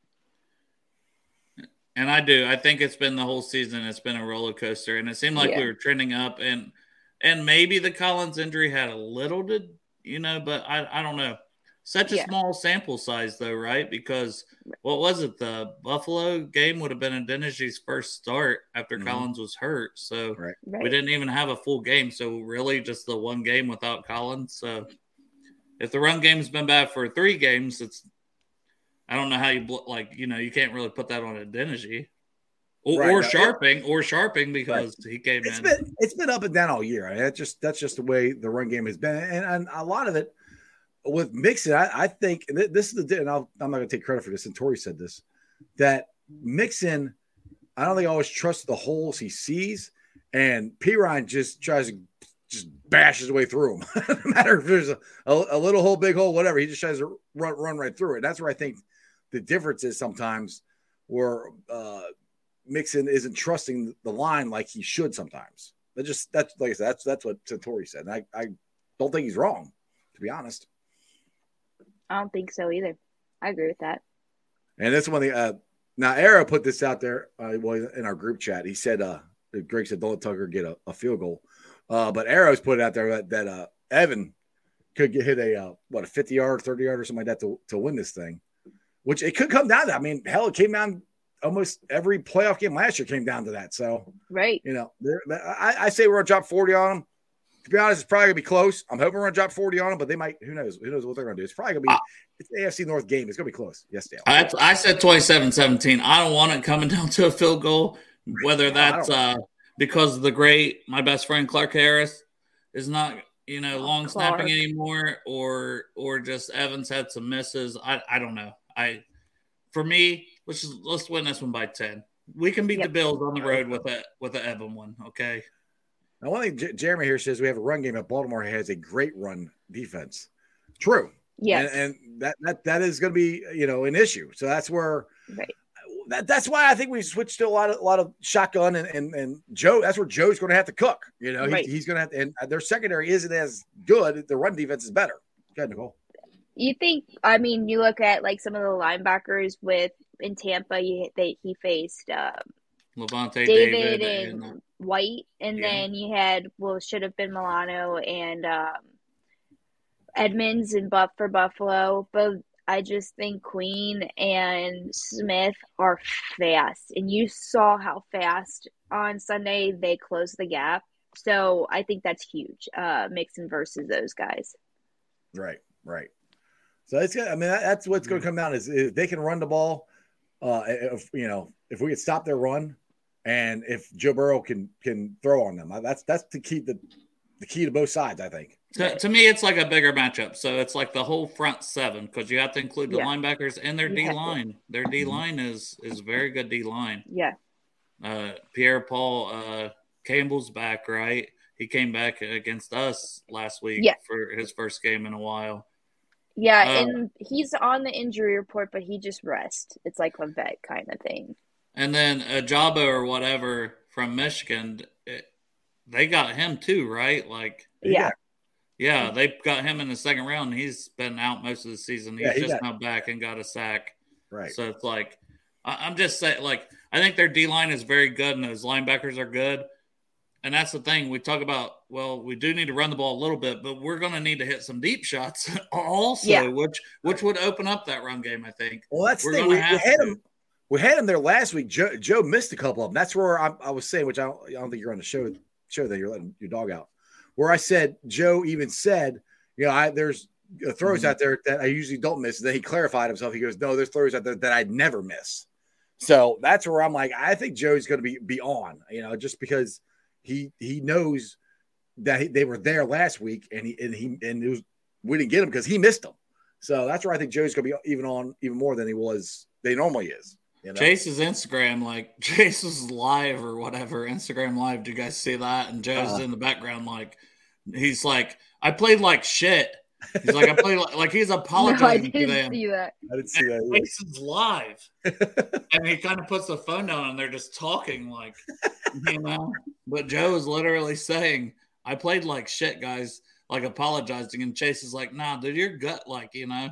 And I do. I think it's been the whole season. It's been a roller coaster, and it seemed like we were trending up, and and maybe the Collins injury had a little to you know, but I I don't know. Such a Yeah. small sample size, though, right? Because what was it? The Buffalo game would have been Adeniji first start after Mhm. Collins was hurt, so Right. Right. we didn't even have a full game. So really, just the one game without Collins. So if the run game's been bad for three games, it's I don't know how you bl- like you know you can't really put that on Adeniji. Or, Right, or no, Scharping, or Scharping because he came It's in. been it's been up and down all year. I mean, that's just that's just the way the run game has been, and, and a lot of it with Mixon. I, I think this is the and I'll, I'm not going to take credit for this. And Tori said this that Mixon. I don't think I always trust the holes he sees, and Perine just tries to just bash his way through them. <laughs> no matter if there's a, a, a little hole, big hole, whatever, he just tries to run run right through it. That's where I think the difference is sometimes where uh, Mixon isn't trusting the line like he should sometimes. That just that's like I said, that's that's what Santori said. And I, I don't think he's wrong, to be honest. I don't think so either. I agree with that. And this one the Uh, now, Arrow put this out there uh, well, in our group chat. He said, uh, Greg said, don't let Tucker get a, a field goal. Uh, but Arrow's put it out there that, that uh, Evan could get hit a, uh, what, a 50 yard, 30 yard or something like that to, to win this thing, which it could come down to. I mean, hell, it came down almost every playoff game last year came down to that. So Right. you know, I, I say we're gonna drop 40 on them. To be honest, it's probably gonna be close. I'm hoping we're gonna drop 40 on them, but they might. Who knows? Who knows what they're gonna do? It's probably gonna be. It's the AFC North game. It's gonna be close. Yes, Dale. I, I said 27 17. I don't want it coming down to a field goal, whether that's uh, because of the great, my best friend Clark Harris is not, you know, Oh, long snapping anymore, or or just Evans had some misses. I, I don't know. I for me, let's just let's win this one by 10. We can beat Yep. the Bills on the road with a with an Evan one, okay? Now, one thing J- Jeremy here says we have a run game, but Baltimore has a great run defense. True. Yes. And, and that that that is going to be you know an issue. So that's where Right. that, that's why I think we switched to a lot of a lot of shotgun and and, and Joe. That's where Joe's going to have to cook. You know, he- he's going to have to. And their secondary isn't as good. The run defense is better. Go ahead, Nicole. You think? I mean, you look at like some of the linebackers with in Tampa. You they he faced uh, Lavonte David, David, and and White, and Yeah. then you had well should have been Milano and um, Edmunds and Buff for Buffalo, but I just think Queen and Smith are fast, and you saw how fast on Sunday they closed the gap. So I think that's huge. Uh, Mixon versus those guys. Right, right. So it's good. I mean, that, that's what's going to come down is if they can run the ball. Uh, if you know, if we could stop their run, and if Joe Burrow can can throw on them, that's that's the key. The the key to both sides, I think. To, to me, it's like a bigger matchup. So it's like the whole front seven because you have to include the Yeah. linebackers and their You D line. Their D line is is very good D line. Yeah, Uh, Pierre Paul uh, Campbell's back, right? He came back against us last week Yeah. for his first game in a while. yeah, Uh, and he's on the injury report, but he just rests. It's like a vet kind of thing. And then Ojabo or whatever from Michigan, it, they got him too, right? Like, Yeah, yeah, they got him in the second round. He's been out most of the season. He's Yeah, he just got- now back and got a sack. Right. So it's like I, I'm just saying, like I think their D line is very good, and those linebackers are good. And that's the thing we talk about. Well, we do need to run the ball a little bit, but we're going to need to hit some deep shots <laughs> also, Yeah. which which would open up that run game. I think. Well, that's We're the thing. We, we have had to. him. We had him there last week. Joe, Joe missed a couple of them. That's where I, I was saying, which I don't, I don't think you're on the show. Show that you're letting your dog out. Where I said Joe even said, you know, I there's uh, throws Mhm. out there that I usually don't miss. And then he clarified himself. He goes, no, there's throws out there that I'd never miss. So that's where I'm like, I think Joe's going to be be on. You know, just because he he knows that he, they were there last week, and he and he and it was we didn't get him because he missed them. So that's where I think Joe's going to be even on even more than he was. They normally is. You know? Chase's Instagram, like <laughs> Chase's live or whatever, Instagram live. Do you guys see that? And Joe's Uh-uh. in the background, like he's like, I played like shit. He's like, I played like, <laughs> like he's no, I apologizing to didn't them. see that. I didn't see that. either. Chase's live, and he <laughs> kind of puts the phone down, and they're just talking, like you know. But Joe is literally saying, "I played like shit, guys." Like apologizing, and Chase is like, "Nah, dude, your gut, like you know."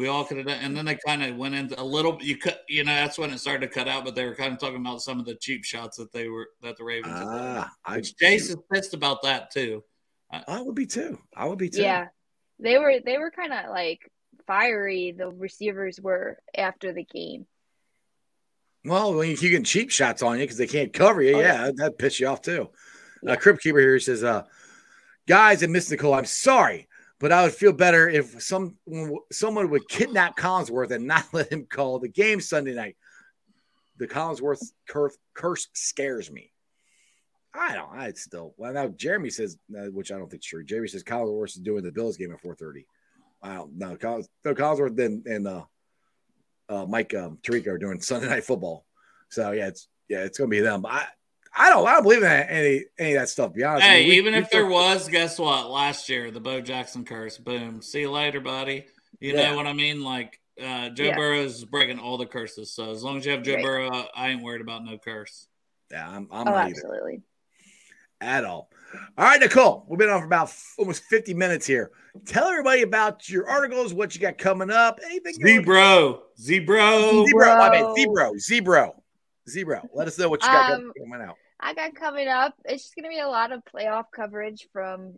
We all could have done, and then they kind of went into a little. You cut, you know, that's when it started to cut out. But they were kind of talking about some of the cheap shots that they were that the Ravens. had done. Ah, I, Which pissed about that too. I would be too. I would be too. Yeah, they were they were kind of like fiery. The receivers were after the game. Well, when you keep getting cheap shots on you because they can't cover you, Oh, yeah, that that'd piss you off too. Uh, Crib Keeper here says, uh, guys and Miss Nicole, I'm sorry, but I would feel better if some someone would kidnap Collinsworth and not <laughs> let him call the game Sunday night. The Collinsworth curse, curse scares me. I don't. I still. Well, now Jeremy says, uh, which I don't think is true. Jeremy says Collinsworth is doing the Bills game at 4:30. I don't know. Collins, no, Collinsworth and and uh, uh, Mike um, Tirico are doing Sunday <laughs> Night Football. So yeah, it's yeah, it's gonna be them. I I don't I don't believe in that, any any of that stuff. To be honest, I Hey, mean, we- even we if there was, guess what? Last year, the Bo Jackson curse. Boom. See you later, buddy. You Yeah. know what I mean? Like uh, Joe Yeah. Burrow is breaking all the curses. So as long as you have Joe Right. Burrow, I ain't worried about no curse. yeah, I'm, I'm Oh, not either absolutely. at all. All right, Nicole, we've been on for about f- almost 50 minutes here. Tell everybody about your articles, what you got coming up, anything. going- Zebro. Zebro. Zebro, my bad. Bro. Zebro, Zebro, Zebro. Let us know what you got Um, coming out. I got coming up. It's just gonna be a lot of playoff coverage from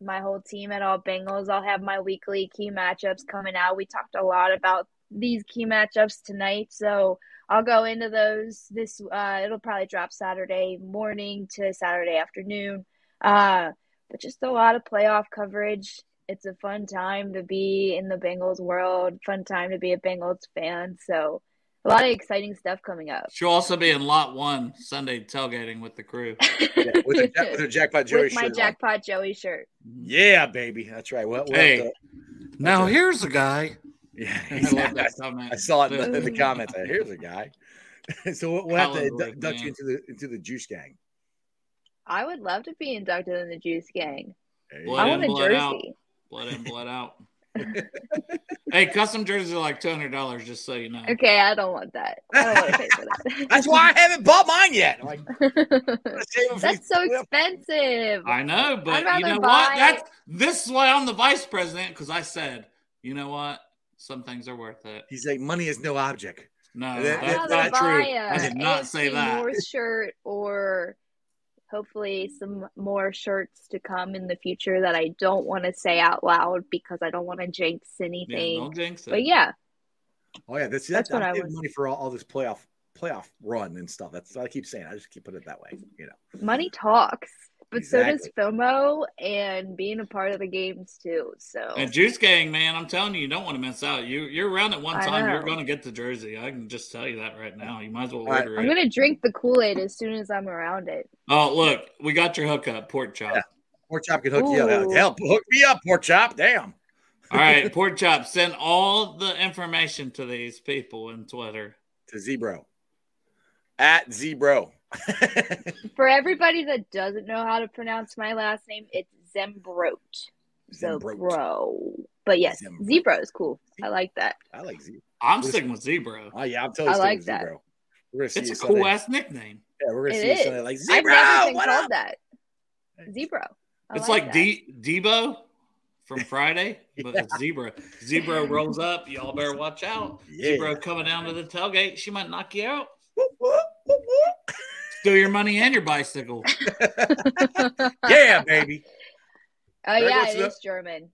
my whole team at all Bengals. I'll have my weekly key matchups coming out. We talked a lot about these key matchups tonight, so I'll go into those. This uh, it'll probably drop Saturday morning to Saturday afternoon. Uh, but just a lot of playoff coverage. It's a fun time to be in the Bengals world. Fun time to be a Bengals fan. So a lot of exciting stuff coming up. She'll also be in lot one Sunday tailgating with the crew. Yeah, <laughs> with, her, with her jackpot Joey with my shirt on. jackpot Joey shirt. Yeah, baby, that's right. Well, we'll Hey. have to- Now here's a guy. yeah, I love that comment. I saw it in the, in the comments. Uh, Here's a guy. <laughs> so we'll, we'll have to Howard induct you into the into the juice gang. I would love to be inducted in the Juice Gang. Blood I go. in, want a blood out. jersey. Blood in, blood out. <laughs> <laughs> hey, custom jerseys are like two hundred dollars, just so you know. Okay, I don't want that. I don't want to pay for that. <laughs> That's why I haven't bought mine yet. I'm like, I'm gonna save 'em for That's so expensive. I know, but you rather know what? That's this is why I'm the vice president because I said, you know what? Some things are worth it. He's like, money is no object. No, That- I'd that's not true. buy a I did not say that. North shirt or hopefully some more shirts to come in the future that I don't want to say out loud because I don't want to jinx Yeah, anything. don't jinx it. but yeah, Oh yeah, that's That's that's, what I'm was- money for all, all this playoff playoff run and stuff. That's what I keep saying. I just keep putting it that way. You know. money talks. But so does Exactly. FOMO and being a part of the games too. So And Juice Gang, man, I'm telling you, you don't want to miss out. You you're around at one I time, you're going to get the jersey. I can just tell you that right now. You might as well All right. order I'm it. gonna drink the Kool Aid as soon as I'm around it. Oh, look, we got your hookup, pork chop. Yeah. Pork chop can hook you up. Help hook me up, pork chop. Damn. All right, <laughs> pork chop, send all the information to these people in Twitter. To Zebro. At Zebro. For everybody that doesn't know how to pronounce my last name, it's Zembrodt. So bro. But yes, Zembrodt. zebra is cool. I like that. I like Zebro. I'm What is- sticking with zebra. Oh yeah, I'm totally I sticking like with that. Zebro. We're gonna see It's you a cool ass nickname. Yeah, we're gonna It see you is. Sunday. Like I've never been what called up? that. Zebra. I It's like, that. D Debo from <laughs> Friday, but it's Zebra. Zebra rolls up. Y'all better watch out. Yeah. Zebra coming down to the tailgate. She might knock you out. Whoop, whoop, whoop, whoop. Steal your money and your bicycle. <laughs> yeah, baby. Oh There yeah, goes it the- is German.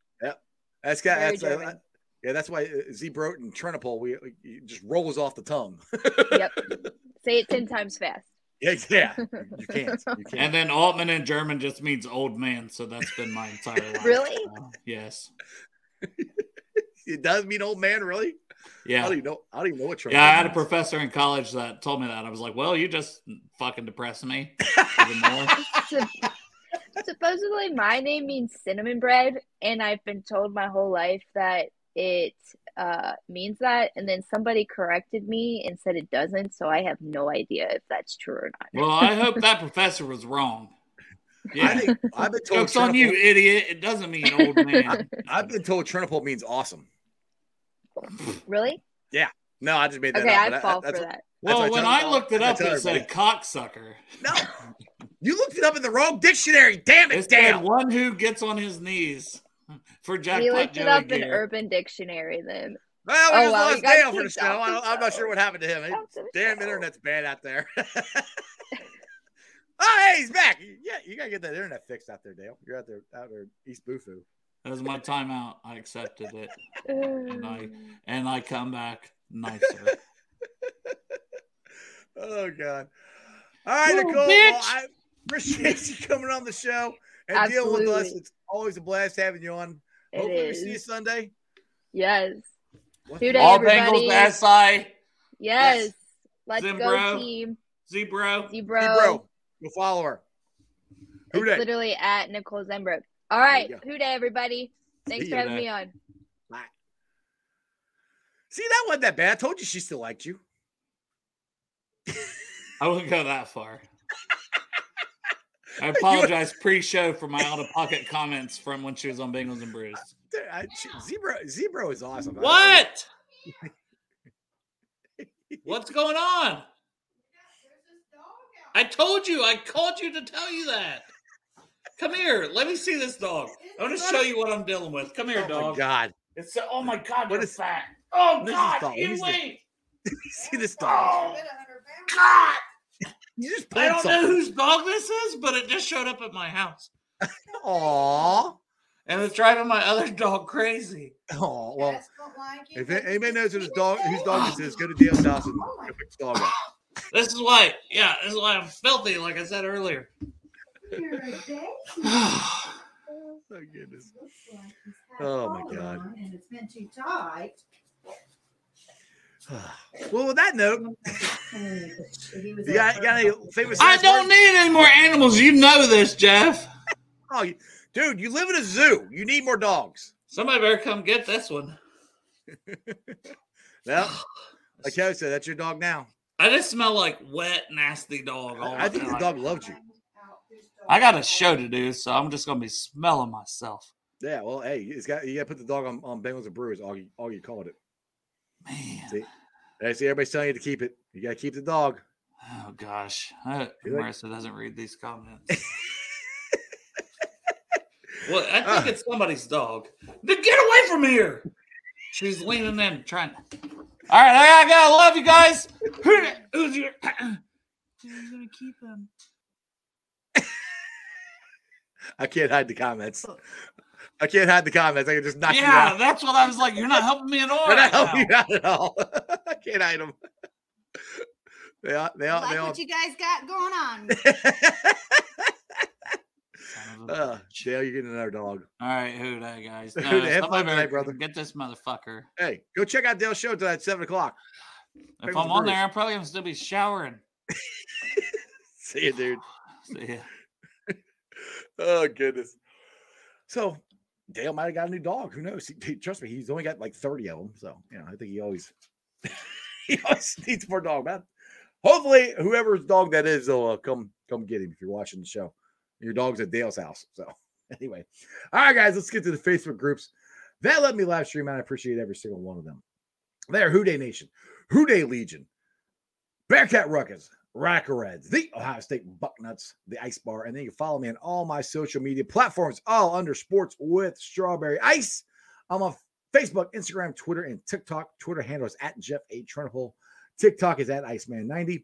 That's got Very that's uh, German. yeah. That's why uh, Zebro and Trenopole we it just rolls off the tongue. Yep. <laughs> Say it ten times fast. yeah, yeah. <laughs> You can't. You can't. And then Altman in German just means old man. So that's been my entire life. Really? Uh, yes. it does mean old man, really? I Yeah. don't know. I don't even know what Trenopole Yeah, I had a professor in college that told me that. I was like, well, you just fucking depress me <laughs> even more. <laughs> Supposedly, my name means cinnamon bread, and I've been told my whole life that it uh, means that. And then somebody corrected me and said it doesn't, so I have no idea if that's true or not. Well, I hope <laughs> that professor was wrong. I Yeah. think I've been told Joke's on you, idiot. It doesn't mean old man. I've been told Trenopole means awesome. Really? Yeah. No, I just made that Okay, up. I fall that's for what- that. Well, when tell- I looked it up, it tell said cocksucker. No, you looked it up in the wrong dictionary. Damn it, It said one who gets on his knees for He jackpot looked it Joey up in. Urban Dictionary then. Well, we Oh, just well, lost Dale for the show. I the don't, I'm not sure what happened to him. It- damn, show. internet's bad out there. <laughs> oh, hey, he's back. Yeah, you gotta get that internet fixed out there, Dale. You're out there, out there, East Bufu. That was my timeout. I accepted it, and I- <laughs> and I come back nicer. <laughs> Oh God. All right, Little Nicole. Well, I appreciate you coming on the show and dealing with us. It's always a blast having you on. It Hopefully, we see you. Sunday. Yes. What- Who Dey, All everybody. Bengals SI Yes. Let's Zimbro. go, team. Zebro. Zebro. Hey, bro, go follow her. Who It's Dey? literally at Nicole Zembrodt. All There right. you go. Who Dey, everybody? Thanks See for having Day. me on. Bye. See, that wasn't that bad. I told you she still liked you. I wouldn't go that far. <laughs> I apologize pre-show for my out-of-pocket comments from when she was on Bengals and Brews. Dude, I- she- Zebra, Zebra is awesome. What? <laughs> What's going on? I told you. I called you to tell you that. Come here. Let me see this dog. I want to show you what I'm dealing with. Come here, dog. Oh my dog. God! It's oh my god, What you're is- fat. Oh what is this god, dog? you What is this? wait. <laughs> see this dog? Oh god. <laughs> You just I don't know something. whose dog this is, but it just showed up at my house. Aw. and it's driving my other dog crazy. Oh well. Cats don't like it, If anybody knows whose just dog eat whose dog this is, go to Dale's house and go pick the dog up. This is why, yeah, this is why I'm filthy, like I said earlier. You're. <laughs> <sighs> Oh goodness. Looks like he's had Oh, my God. And it's been too tight. <sighs> well, with that note, you got, you got any Burger famous? I don't words? need any more animals. You know this, Jeff. <laughs> Oh, you- dude, you live in a zoo. You need more dogs. Somebody better come get this one. <laughs> Well, like <sighs> Kevin said, that's your dog now. I just smell like wet, nasty dog. All I the think the dog loved you. I got a show to do, so I'm just gonna be smelling myself. Yeah, well, hey, it's got you got to put the dog on, on Bengals and Brewers. All you, all you called it. Man, See, I see everybody's telling you to keep it. You got to keep the dog. oh gosh, I, You like- Marissa doesn't read these comments. <laughs> well, I think Ah. it's somebody's dog. Then get away from here. She's leaning in, trying. All right, I gotta, I love you guys. Who's your? <clears throat> You're gonna keep him. I can't hide the comments. I can't hide the comments. I can just knock you Yeah, out. that's what I was like. You're not helping me at all. They're right not helping now. you out at all. <laughs> I can't hide them. They all, they all, like they all. what you guys got going on. <laughs> Son of uh. Dale, you're getting another dog. All right, who that guys? Who No, dat, have fun tonight, brother. Get this motherfucker. Hey, go check out Dale's show tonight at seven o'clock. If Bengals I'm on Brewers. there, I'm probably gonna still be showering. See you, dude. See ya. <sighs> Oh goodness. So Dale might have got a new dog. Who knows? He, he- trust me, he's only got like 30 of them. So you know, I think he always <laughs> he always needs more dog, man. Hopefully, whoever's dog that is, will uh, come come get him if you're watching the show. Your dog's at Dale's house. So <laughs> anyway, all right, guys, let's get to the Facebook groups that let me live stream. And I appreciate every single one of them. There, Who Dey Nation, Who Legion, Bearcat Ruckus, Radical Reds, the Ohio State Bucknuts, the Ice Bar, and then you follow me on all my social media platforms, all under Sports with Strawberry Ice. I'm on Facebook, Instagram, Twitter, and TikTok. Twitter handle is at Jeff A. Trunhole. TikTok is at Iceman90.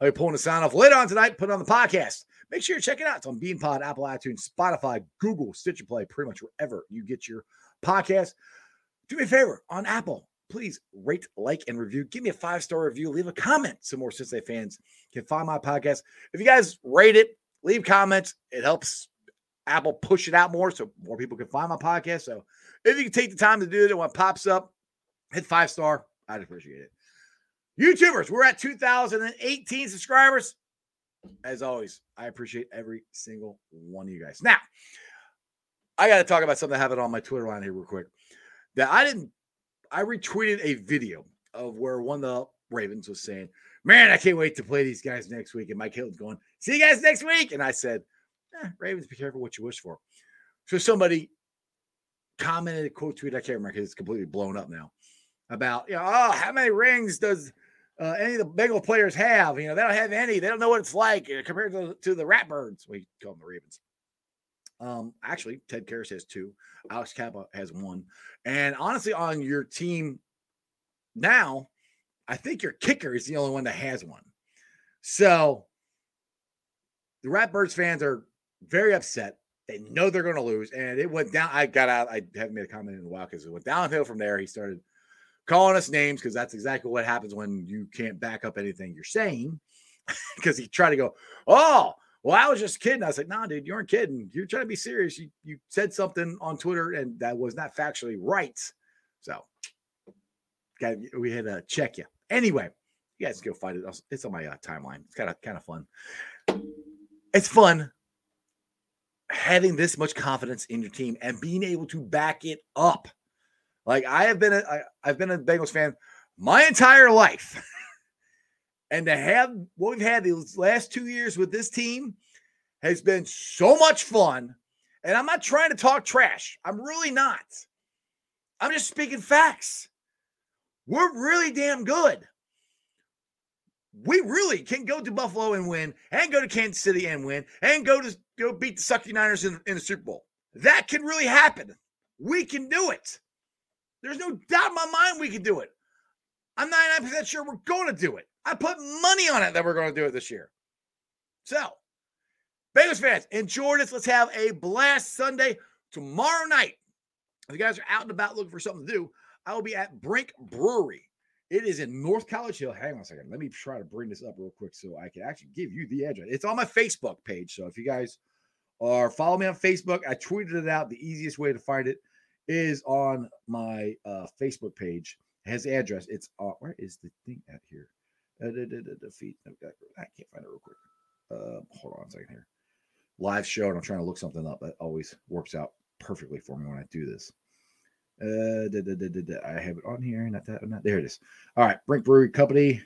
I'll be pulling the sign off later on tonight, put it on the podcast. Make sure you check it out. It's on BeanPod, Apple iTunes, Spotify, Google, Stitcher Play, pretty much wherever you get your podcast. Do me a favor on Apple, please rate, like, and review. Give me a five star review. Leave a comment so more Cincinnati fans can find my podcast. If you guys rate it, leave comments. It helps Apple push it out more so more people can find my podcast. So if you can take the time to do it when it pops up, hit five star. I'd appreciate it. YouTubers, we're at 2018 subscribers. As always, I appreciate every single one of you guys. Now, I got to talk about something that happened on my Twitter line here, real quick. That I didn't, I retweeted a video of where one of the Ravens was saying, Man, I can't wait to play these guys next week. And Mike Hilton's going, See you guys next week. And I said, eh, Ravens, be careful what you wish for. So somebody commented a quote tweet, I can't remember because it's completely blown up now, about, you know, oh, how many rings does uh, any of the Bengal players have? You know, they don't have any. They don't know what it's like uh, compared to, to the Ratbirds. We call them the Ravens. Um, actually, Ted Karras has two. Alex Cappa has one. And honestly, on your team now, I think your kicker is the only one that has one. So the Ratbirds fans are very upset. They know they're going to lose, and it went down. I got out. I haven't made a comment in a while because it went downhill from there. He started calling us names because that's exactly what happens when you can't back up anything you're saying. <laughs> Because he tried to go, oh, well, I was just kidding. I was like, nah, dude, you aren't kidding. You're trying to be serious. You you said something on Twitter and that was not factually right. So, got we had to check you. Anyway, you guys go find it. It's on my uh, timeline. It's kind of kind of fun. It's fun having this much confidence in your team and being able to back it up. Like I have been, a, I, I've been a Bengals fan my entire life, <laughs> and to have what we've had these last two years with this team has been so much fun. And I'm not trying to talk trash. I'm really not. I'm just speaking facts. We're really damn good. We really can go to Buffalo and win, and go to Kansas City and win, and go to go beat the Sucky Niners in, in the Super Bowl. That can really happen. We can do it. There's no doubt in my mind we can do it. I'm 99% sure we're going to do it. I put money on it that we're going to do it this year. So, Bengals fans, enjoy this. Let's have a blast Sunday. tomorrow night, if you guys are out and about looking for something to do, I will be at Brink Brewery. It is in North College Hill. Hang on a second. Let me try to bring this up real quick so I can actually give you the address. It's on my Facebook page. So if you guys are follow me on Facebook, I tweeted it out. The easiest way to find it is on my uh, Facebook page. It has the address. It's uh, where is the thing at here? Uh, feed. I can't find it real quick. Uh, hold on a second here. Live show, and I'm trying to look something up. That always works out perfectly for me when I do this. Uh, da, da, da, da, da. I have it on here. Not that. Not there. It is. All right. Brink Brewery Company.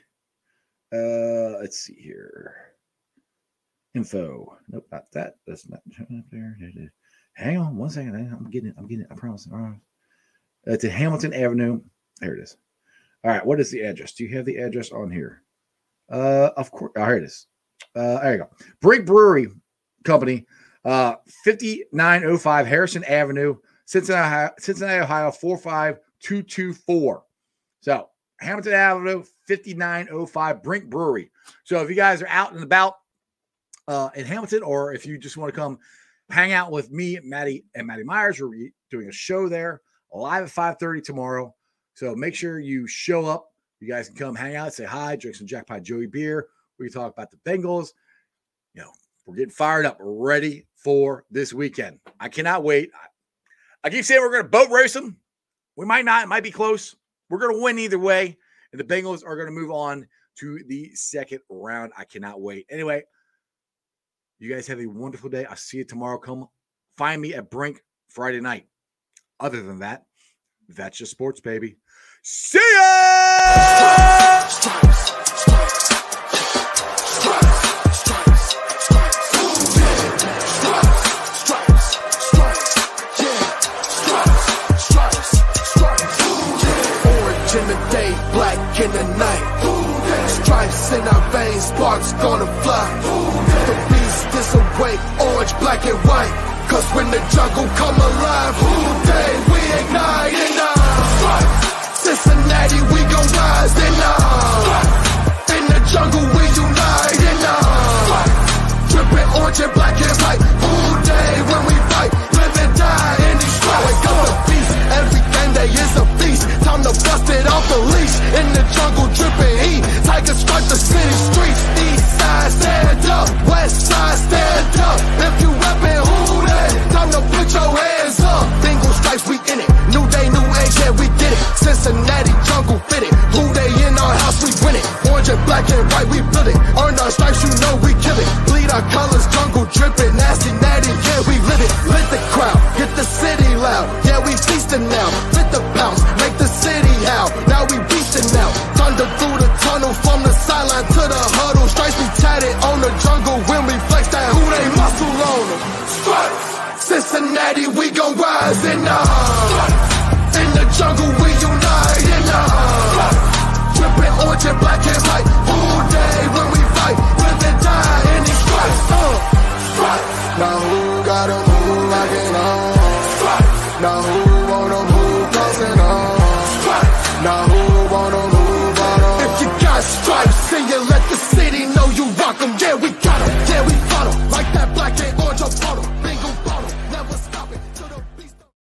Uh, let's see here. Info. Nope, not that. That's not <laughs> up there. Hang on one second. I'm getting it. I'm getting it. I promise. All right. It's in Hamilton Avenue. There it is. All right. What is the address? Do you have the address on here? Uh, of course. Oh, here it is. Uh, there you go. Brink Brewery Company, uh, 5905 Harrison Avenue, Cincinnati, Cincinnati, Ohio, 45224. So Hamilton Avenue, 5905 Brink Brewery. So if you guys are out and about uh, in Hamilton, or if you just want to come hang out with me, Maddie, and Maddie Myers, we're doing a show there live at 5:30 tomorrow. So make sure you show up. You guys can come hang out, say hi, drink some Jackpot Joey beer. We can talk about the Bengals. You know, we're getting fired up, ready for this weekend. I cannot wait. I, keep saying we're going to boat race them. We might not. It might be close. We're going to win either way, and the Bengals are going to move on to the second round. I cannot wait. Anyway, you guys have a wonderful day. I'll see you tomorrow. Come find me at Brink Friday night. Other than that, that's just sports, baby. See ya! In. Stripes our veins, sparks gonna fly. The beast disawake, orange, black and white. Cause when the jungle come alive, who dey we ignite Cincinnati, we gon' rise and uh, in the jungle we unite and uh, dripping orange and black and white. Who Dey when we fight, live and die in these stripes. Wake up the beast, day is a feast. Time to bust it off the leash in the jungle, dripping heat. Tigers strike the city streets. East side stand up, west side stand up. If you rapping, who that? Time to put your hands up. Bingo stripes, we in it. Yeah, we get it. Cincinnati jungle fitted. Who Dey in our house, we win it. Orange and black and white, we build it. Earn our stripes, you know we kill it. Bleed our colors, jungle dripping. Nasty, natty, yeah, we live it. Lit the crowd, get the city loud. Yeah, we feasting now. Fit the bounce, make the city howl. Now we beasting now. Thunder through the tunnel from the sideline to the huddle. Stripes be tatted on the jungle when we flex that who dey muscle on them. Stripes. Cincinnati, we gon' rise and in the jungle we unite and uh, dripping orange and black and white.